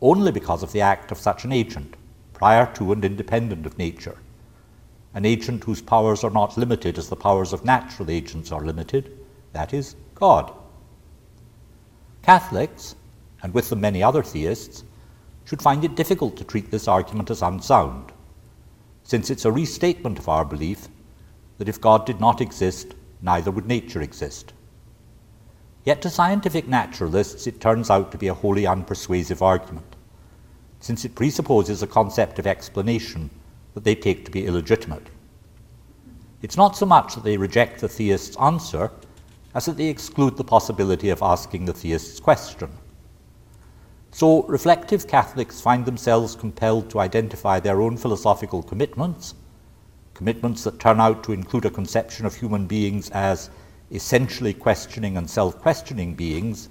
only because of the act of such an agent prior to and independent of nature, an agent whose powers are not limited as the powers of natural agents are limited, that is, God. Catholics, and with them many other theists, should find it difficult to treat this argument as unsound, since it's a restatement of our belief that if God did not exist, neither would nature exist. Yet to scientific naturalists, it turns out to be a wholly unpersuasive argument since it presupposes a concept of explanation that they take to be illegitimate. It's not so much that they reject the theist's answer as that they exclude the possibility of asking the theist's question. So, reflective Catholics find themselves compelled to identify their own philosophical commitments, commitments that turn out to include a conception of human beings as essentially questioning and self questioning beings,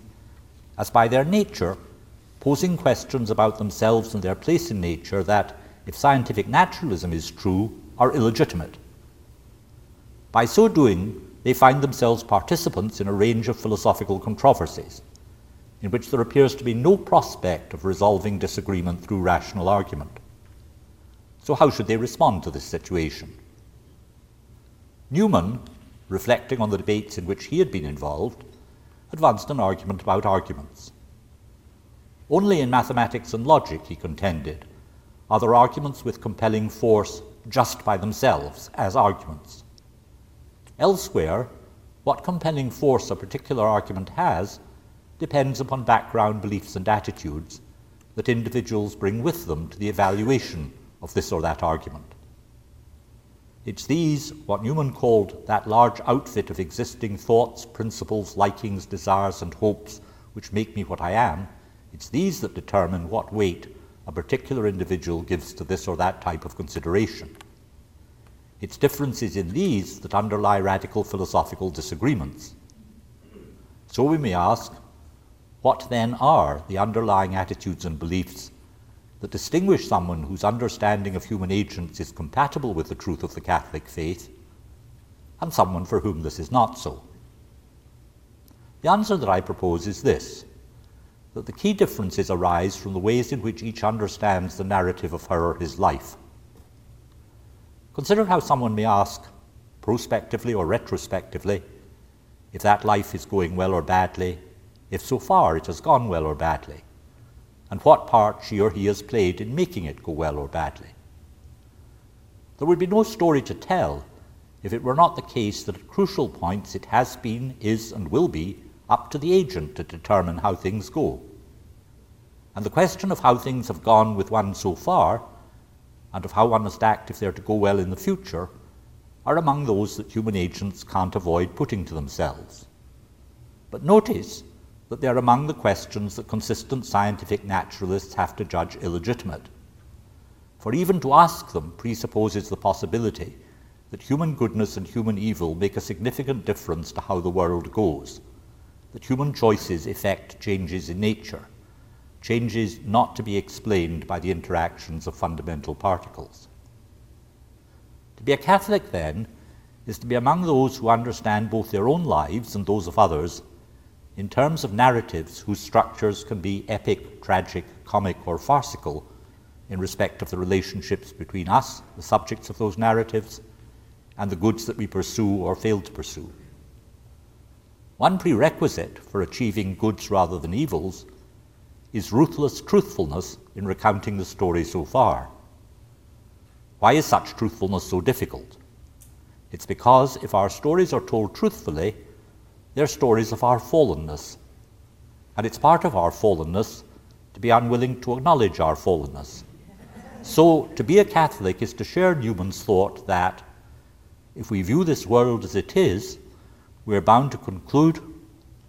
as by their nature posing questions about themselves and their place in nature that, if scientific naturalism is true, are illegitimate. By so doing, they find themselves participants in a range of philosophical controversies, in which there appears to be no prospect of resolving disagreement through rational argument. So, how should they respond to this situation? Newman, reflecting on the debates in which he had been involved, advanced an argument about arguments. Only in mathematics and logic, he contended, are there arguments with compelling force just by themselves as arguments. Elsewhere, what compelling force a particular argument has depends upon background beliefs and attitudes that individuals bring with them to the evaluation of this or that argument. It's these, what Newman called that large outfit of existing thoughts, principles, likings, desires, and hopes, which make me what I am, it's these that determine what weight a particular individual gives to this or that type of consideration. It's differences in these that underlie radical philosophical disagreements. So we may ask, what then are the underlying attitudes and beliefs that distinguish someone whose understanding of human agents is compatible with the truth of the Catholic faith and someone for whom this is not so? The answer that I propose is this that the key differences arise from the ways in which each understands the narrative of her or his life. Consider how someone may ask, prospectively or retrospectively, if that life is going well or badly, if so far it has gone well or badly and what part she or he has played in making it go well or badly. There would be no story to tell if it were not the case that at crucial points it has been, is, and will be up to the agent to determine how things go. And the question of how things have gone with one so far, and of how one must act if they are to go well in the future, are among those that human agents can't avoid putting to themselves. But notice that they're among the questions that consistent scientific naturalists have to judge illegitimate. For even to ask them presupposes the possibility that human goodness and human evil make a significant difference to how the world goes, that human choices effect changes in nature, changes not to be explained by the interactions of fundamental particles. To be a Catholic, then, is to be among those who understand both their own lives and those of others in terms of narratives whose structures can be epic, tragic, comic, or farcical in respect of the relationships between us, the subjects of those narratives, and the goods that we pursue or fail to pursue. One prerequisite for achieving goods rather than evils is ruthless truthfulness in recounting the story so far. Why is such truthfulness so difficult? It's because if our stories are told truthfully, they're stories of our fallenness. And it's part of our fallenness to be unwilling to acknowledge our fallenness. So, to be a Catholic is to share Newman's thought that if we view this world as it is, we are bound to conclude,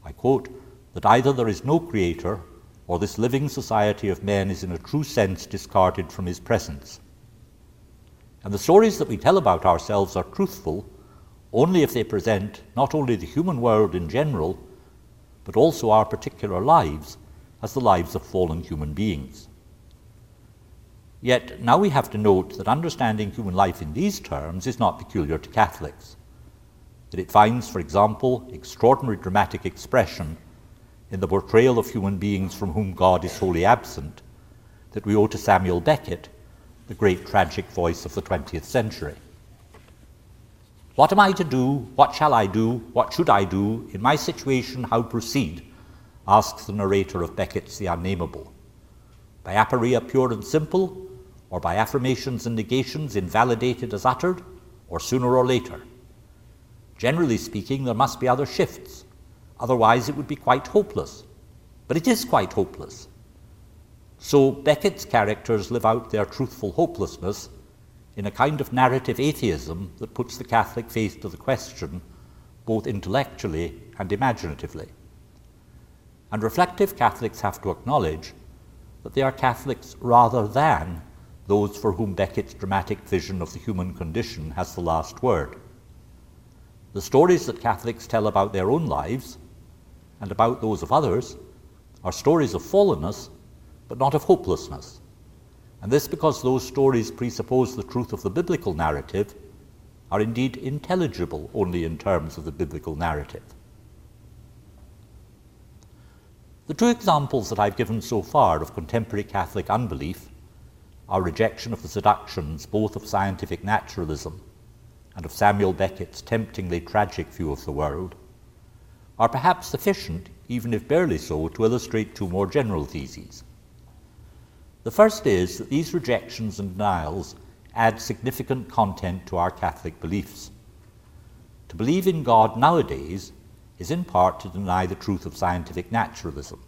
I quote, that either there is no Creator or this living society of men is in a true sense discarded from his presence. And the stories that we tell about ourselves are truthful only if they present not only the human world in general, but also our particular lives as the lives of fallen human beings. Yet now we have to note that understanding human life in these terms is not peculiar to Catholics, that it finds, for example, extraordinary dramatic expression in the portrayal of human beings from whom God is wholly absent, that we owe to Samuel Beckett, the great tragic voice of the 20th century. What am I to do? What shall I do? What should I do? In my situation, how proceed? asks the narrator of Beckett's The Unnameable. By aporia pure and simple, or by affirmations and negations invalidated as uttered, or sooner or later? Generally speaking, there must be other shifts, otherwise, it would be quite hopeless. But it is quite hopeless. So Beckett's characters live out their truthful hopelessness in a kind of narrative atheism that puts the Catholic faith to the question both intellectually and imaginatively. And reflective Catholics have to acknowledge that they are Catholics rather than those for whom Beckett's dramatic vision of the human condition has the last word. The stories that Catholics tell about their own lives and about those of others are stories of fallenness, but not of hopelessness. And this because those stories presuppose the truth of the biblical narrative are indeed intelligible only in terms of the biblical narrative. The two examples that I've given so far of contemporary Catholic unbelief, our rejection of the seductions both of scientific naturalism and of Samuel Beckett's temptingly tragic view of the world, are perhaps sufficient, even if barely so, to illustrate two more general theses. The first is that these rejections and denials add significant content to our Catholic beliefs. To believe in God nowadays is in part to deny the truth of scientific naturalism.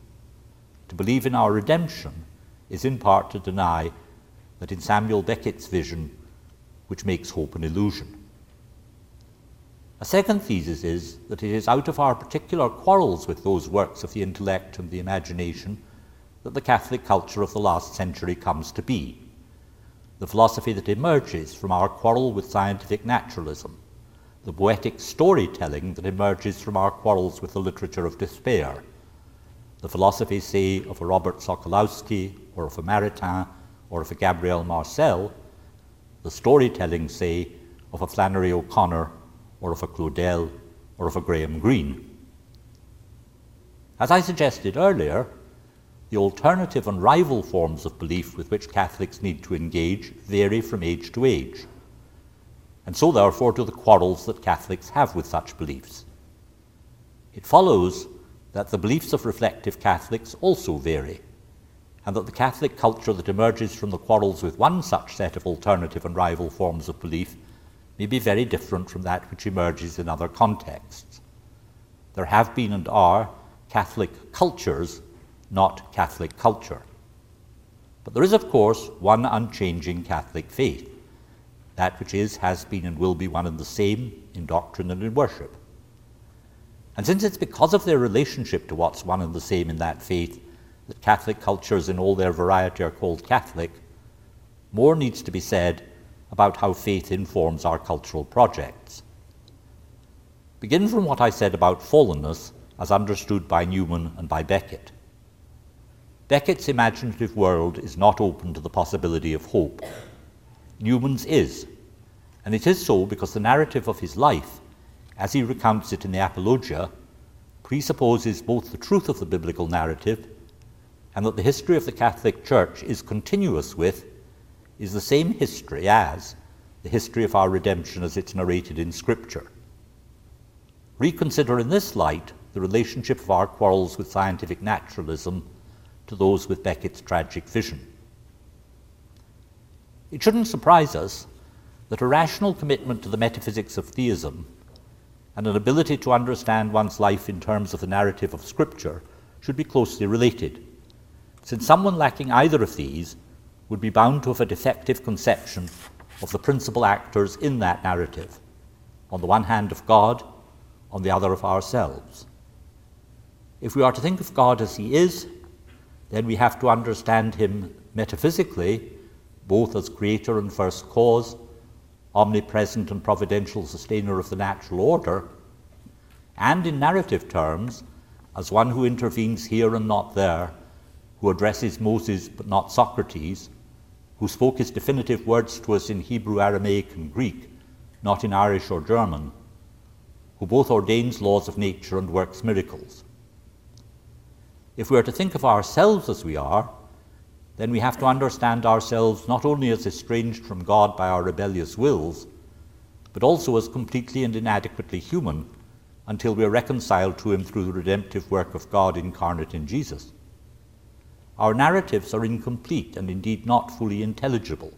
To believe in our redemption is in part to deny that in Samuel Beckett's vision, which makes hope an illusion. A second thesis is that it is out of our particular quarrels with those works of the intellect and the imagination that the Catholic culture of the last century comes to be. The philosophy that emerges from our quarrel with scientific naturalism, the poetic storytelling that emerges from our quarrels with the literature of despair. The philosophy, say, of a Robert Sokolowski or of a Maritain or of a Gabriel Marcel, the storytelling, say, of a Flannery O'Connor or of a Claudel or of a Graham Greene. As I suggested earlier, the alternative and rival forms of belief with which Catholics need to engage vary from age to age and so therefore do the quarrels that Catholics have with such beliefs. It follows that the beliefs of reflective Catholics also vary, and that the Catholic culture that emerges from the quarrels with one such set of alternative and rival forms of belief may be very different from that which emerges in other contexts. There have been and are Catholic cultures, not Catholic culture. But there is, of course, one unchanging Catholic faith that which is, has been, and will be one and the same in doctrine and in worship. And since it's because of their relationship to what's one and the same in that faith that Catholic cultures in all their variety are called Catholic, more needs to be said about how faith informs our cultural projects. Begin from what I said about fallenness as understood by Newman and by Beckett. Beckett's imaginative world is not open to the possibility of hope Newman's is. And it is so because the narrative of his life, as he recounts it in the Apologia, presupposes both the truth of the biblical narrative and that the history of the Catholic Church is continuous with, is the same history as the history of our redemption as it's narrated in Scripture. Reconsider in this light the relationship of our quarrels with scientific naturalism to those with Beckett's tragic vision. It shouldn't surprise us that a rational commitment to the metaphysics of theism and an ability to understand one's life in terms of the narrative of Scripture should be closely related, since someone lacking either of these would be bound to have a defective conception of the principal actors in that narrative, on the one hand of God, on the other of ourselves. If we are to think of God as He is, then we have to understand Him metaphysically both as creator and first cause, omnipresent and providential sustainer of the natural order, and in narrative terms, as one who intervenes here and not there, who addresses Moses but not Socrates, who spoke his definitive words to us in Hebrew, Aramaic, and Greek, not in Irish or German, who both ordains laws of nature and works miracles. If we are to think of ourselves as we are, then we have to understand ourselves not only as estranged from God by our rebellious wills, but also as completely and inadequately human until we are reconciled to Him through the redemptive work of God incarnate in Jesus. Our narratives are incomplete and indeed not fully intelligible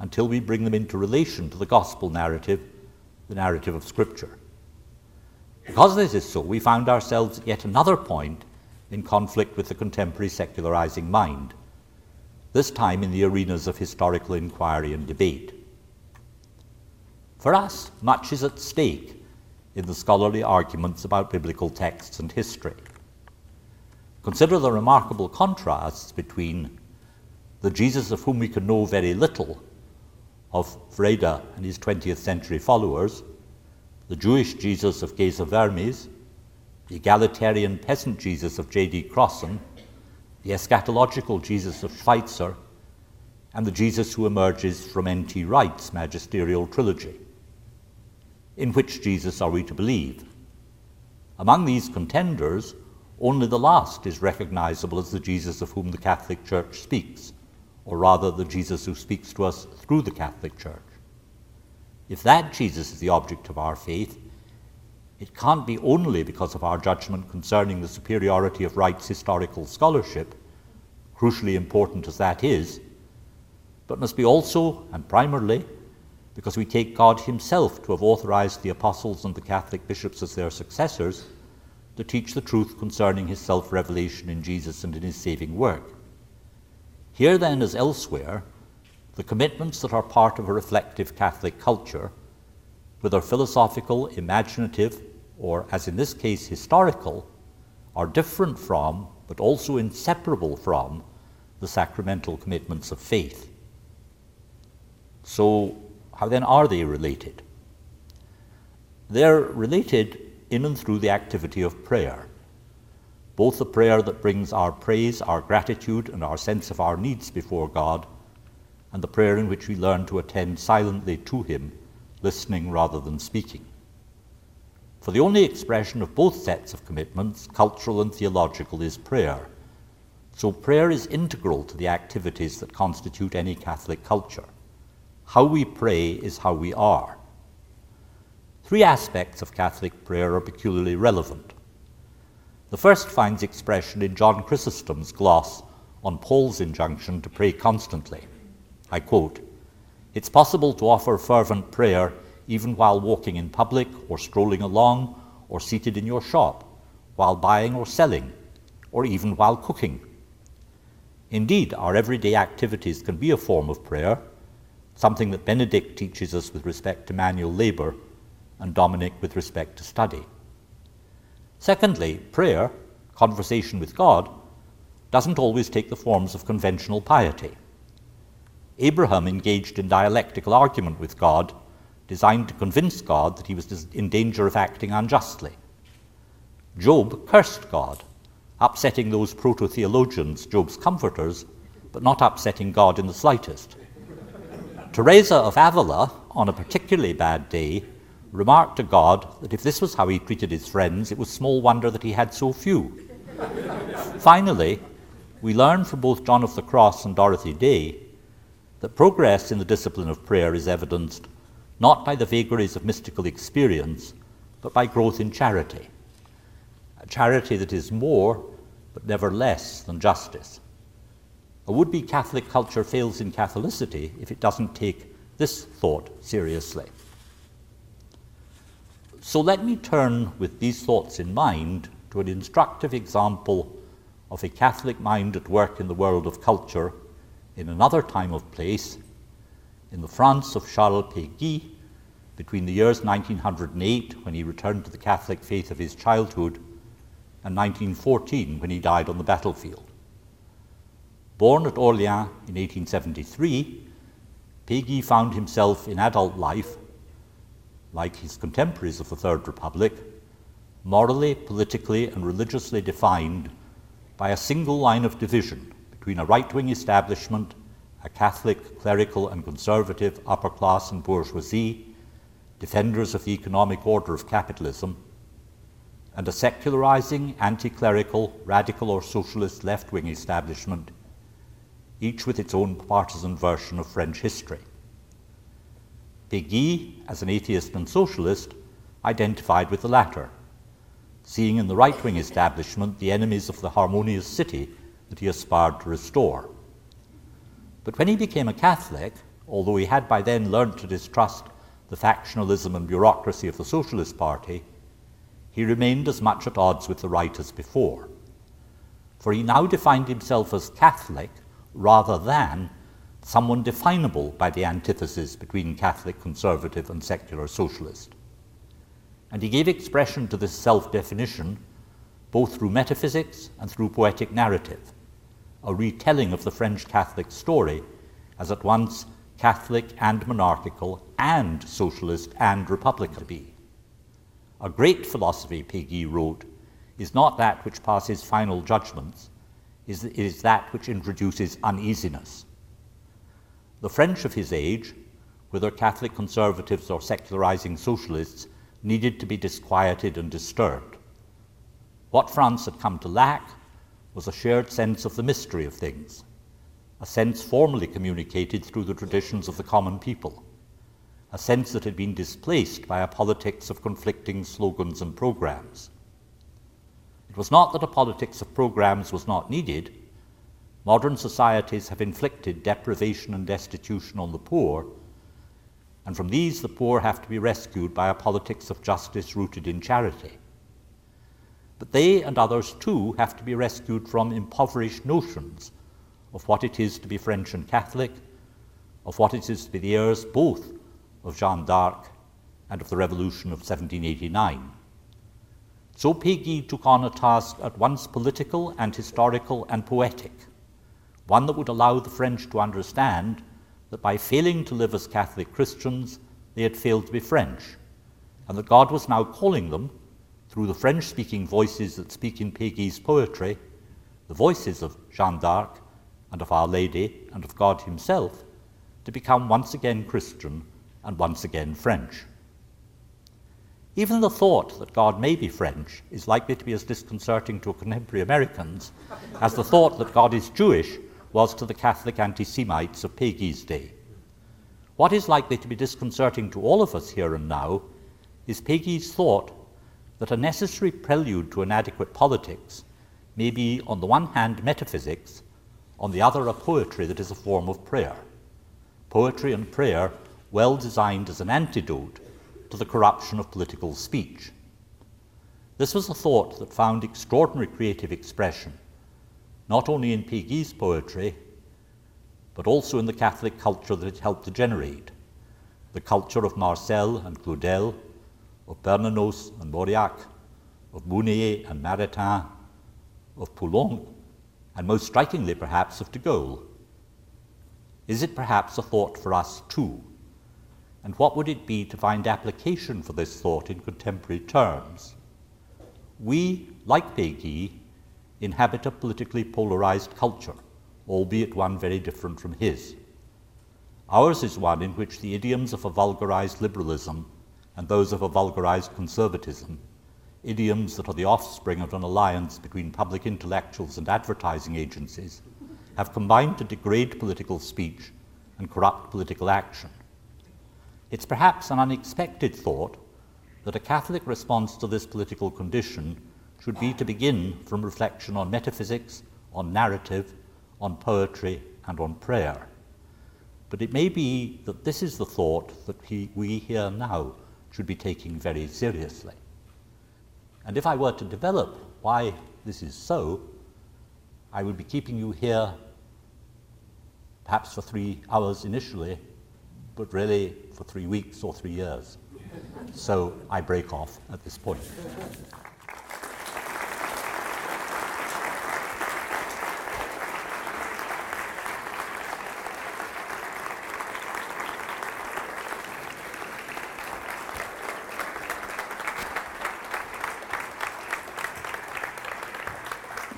until we bring them into relation to the gospel narrative, the narrative of Scripture. Because this is so, we found ourselves at yet another point in conflict with the contemporary secularizing mind this time in the arenas of historical inquiry and debate. For us, much is at stake in the scholarly arguments about biblical texts and history. Consider the remarkable contrasts between the Jesus of whom we can know very little, of Wrede and his 20th century followers, the Jewish Jesus of Geza Vermes, the egalitarian peasant Jesus of J.D. Crossan, the eschatological Jesus of Schweitzer, and the Jesus who emerges from N.T. Wright's magisterial trilogy. In which Jesus are we to believe? Among these contenders, only the last is recognizable as the Jesus of whom the Catholic Church speaks, or rather the Jesus who speaks to us through the Catholic Church. If that Jesus is the object of our faith, it can't be only because of our judgment concerning the superiority of Wright's historical scholarship, crucially important as that is, but must be also and primarily because we take God Himself to have authorized the apostles and the Catholic bishops as their successors to teach the truth concerning His self revelation in Jesus and in His saving work. Here, then, as elsewhere, the commitments that are part of a reflective Catholic culture, whether philosophical, imaginative, or, as in this case, historical, are different from, but also inseparable from, the sacramental commitments of faith. So, how then are they related? They're related in and through the activity of prayer, both the prayer that brings our praise, our gratitude, and our sense of our needs before God, and the prayer in which we learn to attend silently to Him, listening rather than speaking. For the only expression of both sets of commitments, cultural and theological, is prayer. So prayer is integral to the activities that constitute any Catholic culture. How we pray is how we are. Three aspects of Catholic prayer are peculiarly relevant. The first finds expression in John Chrysostom's gloss on Paul's injunction to pray constantly. I quote It's possible to offer fervent prayer even while walking in public or strolling along or seated in your shop, while buying or selling, or even while cooking. Indeed, our everyday activities can be a form of prayer something that Benedict teaches us with respect to manual labor and Dominic with respect to study. Secondly, prayer, conversation with God, doesn't always take the forms of conventional piety. Abraham engaged in dialectical argument with God, designed to convince God that he was in danger of acting unjustly. Job cursed God, upsetting those proto theologians, Job's comforters, but not upsetting God in the slightest. Teresa of Avila, on a particularly bad day, remarked to God that if this was how he treated his friends, it was small wonder that he had so few. Finally, we learn from both John of the Cross and Dorothy Day that progress in the discipline of prayer is evidenced not by the vagaries of mystical experience, but by growth in charity. A charity that is more, but never less, than justice. A would be Catholic culture fails in Catholicity if it doesn't take this thought seriously. So let me turn with these thoughts in mind to an instructive example of a Catholic mind at work in the world of culture in another time of place, in the France of Charles Péguy, between the years 1908, when he returned to the Catholic faith of his childhood, and 1914, when he died on the battlefield. Born at Orleans in 1873, Péguy found himself in adult life, like his contemporaries of the Third Republic, morally, politically, and religiously defined by a single line of division between a right wing establishment, a Catholic, clerical, and conservative upper class and bourgeoisie, defenders of the economic order of capitalism, and a secularizing, anti clerical, radical, or socialist left wing establishment each with its own partisan version of French history. Péguy, as an atheist and socialist, identified with the latter, seeing in the right wing establishment the enemies of the harmonious city that he aspired to restore. But when he became a Catholic, although he had by then learned to distrust the factionalism and bureaucracy of the Socialist Party, he remained as much at odds with the right as before. For he now defined himself as Catholic rather than someone definable by the antithesis between Catholic conservative and secular socialist. And he gave expression to this self definition both through metaphysics and through poetic narrative, a retelling of the French Catholic story as at once Catholic and monarchical and socialist and republican. A great philosophy, Péguy wrote, is not that which passes final judgments, it is that which introduces uneasiness. The French of his age, whether Catholic conservatives or secularizing socialists, needed to be disquieted and disturbed. What France had come to lack was a shared sense of the mystery of things, a sense formally communicated through the traditions of the common people, a sense that had been displaced by a politics of conflicting slogans and programs. It was not that a politics of programs was not needed. Modern societies have inflicted deprivation and destitution on the poor, and from these the poor have to be rescued by a politics of justice rooted in charity. But they and others too have to be rescued from impoverished notions of what it is to be French and Catholic, of what it is to be the heirs both of Jeanne d'Arc and of the Revolution of 1789. So Péguy took on a task at once political and historical and poetic, one that would allow the French to understand that by failing to live as Catholic Christians, they had failed to be French, and that God was now calling them, through the French speaking voices that speak in Péguy's poetry, the voices of Jeanne d'Arc and of Our Lady and of God Himself, to become once again Christian and once again French. Even the thought that God may be French is likely to be as disconcerting to contemporary Americans as the thought that God is Jewish was to the Catholic anti Semites of Péguy's day. What is likely to be disconcerting to all of us here and now is Péguy's thought that a necessary prelude to inadequate politics may be, on the one hand, metaphysics, on the other, a poetry that is a form of prayer. Poetry and prayer well designed as an antidote to the corruption of political speech. This was a thought that found extraordinary creative expression, not only in Péguy's poetry, but also in the Catholic culture that it helped to generate the culture of Marcel and Claudel, of Bernanos and Mauriac, of Mounier and Maritain, of Poulenc, and most strikingly perhaps of de Gaulle. Is it perhaps a thought for us too? And what would it be to find application for this thought in contemporary terms? We, like Péguy, inhabit a politically polarized culture, albeit one very different from his. Ours is one in which the idioms of a vulgarized liberalism and those of a vulgarized conservatism, idioms that are the offspring of an alliance between public intellectuals and advertising agencies, have combined to degrade political speech and corrupt political action. It's perhaps an unexpected thought that a Catholic response to this political condition should be to begin from reflection on metaphysics, on narrative, on poetry, and on prayer. But it may be that this is the thought that he, we here now should be taking very seriously. And if I were to develop why this is so, I would be keeping you here perhaps for three hours initially, but really for three weeks or three years. So I break off at this point.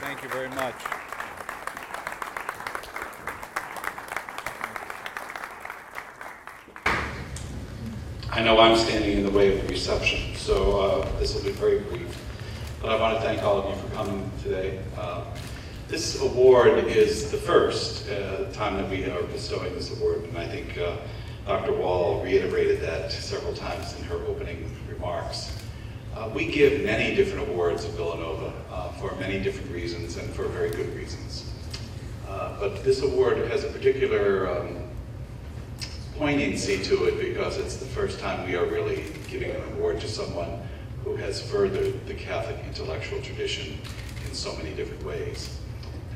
Thank you very much. I know I'm standing in the way of the reception, so uh, this will be very brief. But I want to thank all of you for coming today. Uh, this award is the first uh, time that we are bestowing this award, and I think uh, Dr. Wall reiterated that several times in her opening remarks. Uh, we give many different awards at Villanova uh, for many different reasons and for very good reasons. Uh, but this award has a particular um, poignancy to it because it's the first time we are really giving an award to someone who has furthered the Catholic intellectual tradition in so many different ways.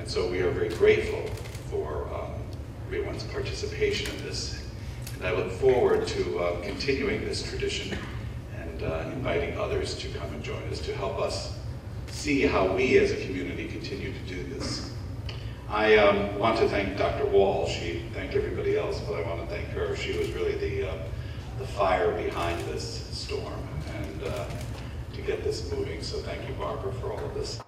And so we are very grateful for um, everyone's participation in this. And I look forward to uh, continuing this tradition and uh, inviting others to come and join us to help us see how we as a community continue to do this. I um, want to thank Dr. Wall. She thanked everybody else, but I want to thank her. She was really the, uh, the fire behind this storm and uh, to get this moving. So thank you, Barbara, for all of this.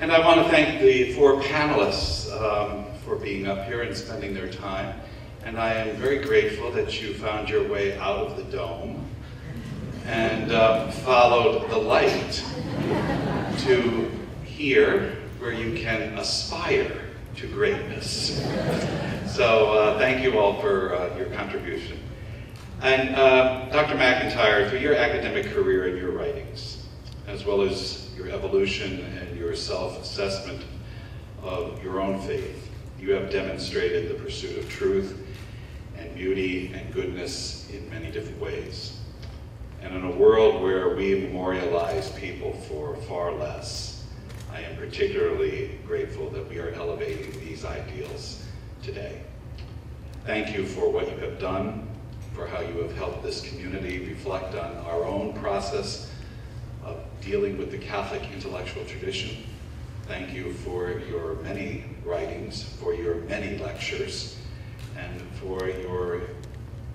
And I want to thank the four panelists um, for being up here and spending their time. And I am very grateful that you found your way out of the dome and uh, followed the light to here where you can aspire to greatness. *laughs* So uh, thank you all for uh, your contribution. And uh, Dr. MacIntyre, through your academic career and your writings, as well as your evolution and your self-assessment of your own faith, you have demonstrated the pursuit of truth and beauty and goodness in many different ways. And in a world where we memorialize people for far less, I am particularly grateful that we are elevating these ideals today. Thank you for what you have done, for how you have helped this community reflect on our own process of dealing with the Catholic intellectual tradition. Thank you for your many writings, for your many lectures, and for your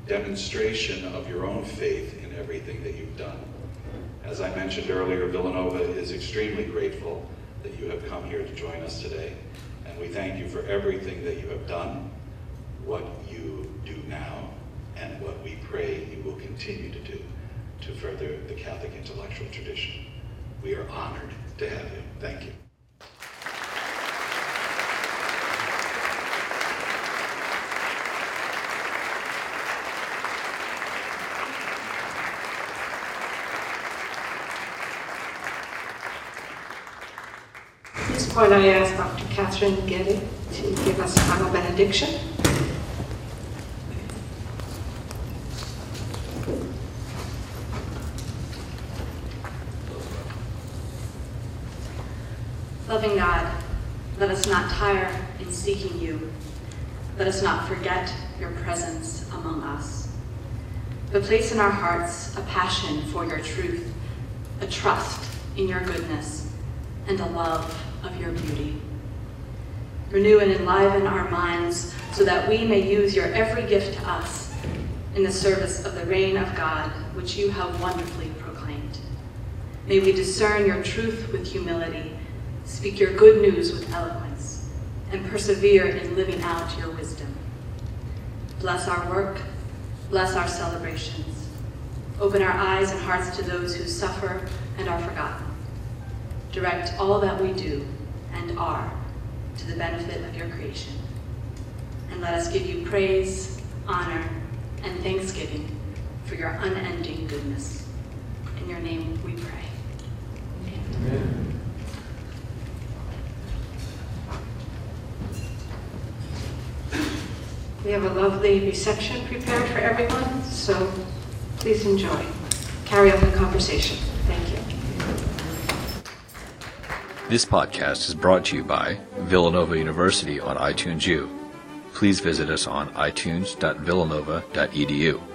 demonstration of your own faith in everything that you've done. As I mentioned earlier, Villanova is extremely grateful that you have come here to join us today, and we thank you for everything that you have done, what you do now, and what we pray you will continue to do to further the Catholic intellectual tradition. We are honored to have you. Thank you. Point, I ask Dr. Catherine Getty to give us a final benediction. Loving God, let us not tire in seeking you. Let us not forget your presence among us. But place in our hearts a passion for your truth, a trust in your goodness, and a love of your beauty. Renew and enliven our minds so that we may use your every gift to us in the service of the reign of God, which you have wonderfully proclaimed. May we discern your truth with humility, speak your good news with eloquence, and persevere in living out your wisdom. Bless our work, bless our celebrations. Open our eyes and hearts to those who suffer and are forgotten. Direct all that we do and are to the benefit of your creation. And let us give you praise, honor, and thanksgiving for your unending goodness. In your name we pray. Amen. We have a lovely reception prepared for everyone, so please enjoy. Carry on the conversation. Thank you. This podcast is brought to you by Villanova University on iTunes U. Please visit us on itunes.villanova.edu.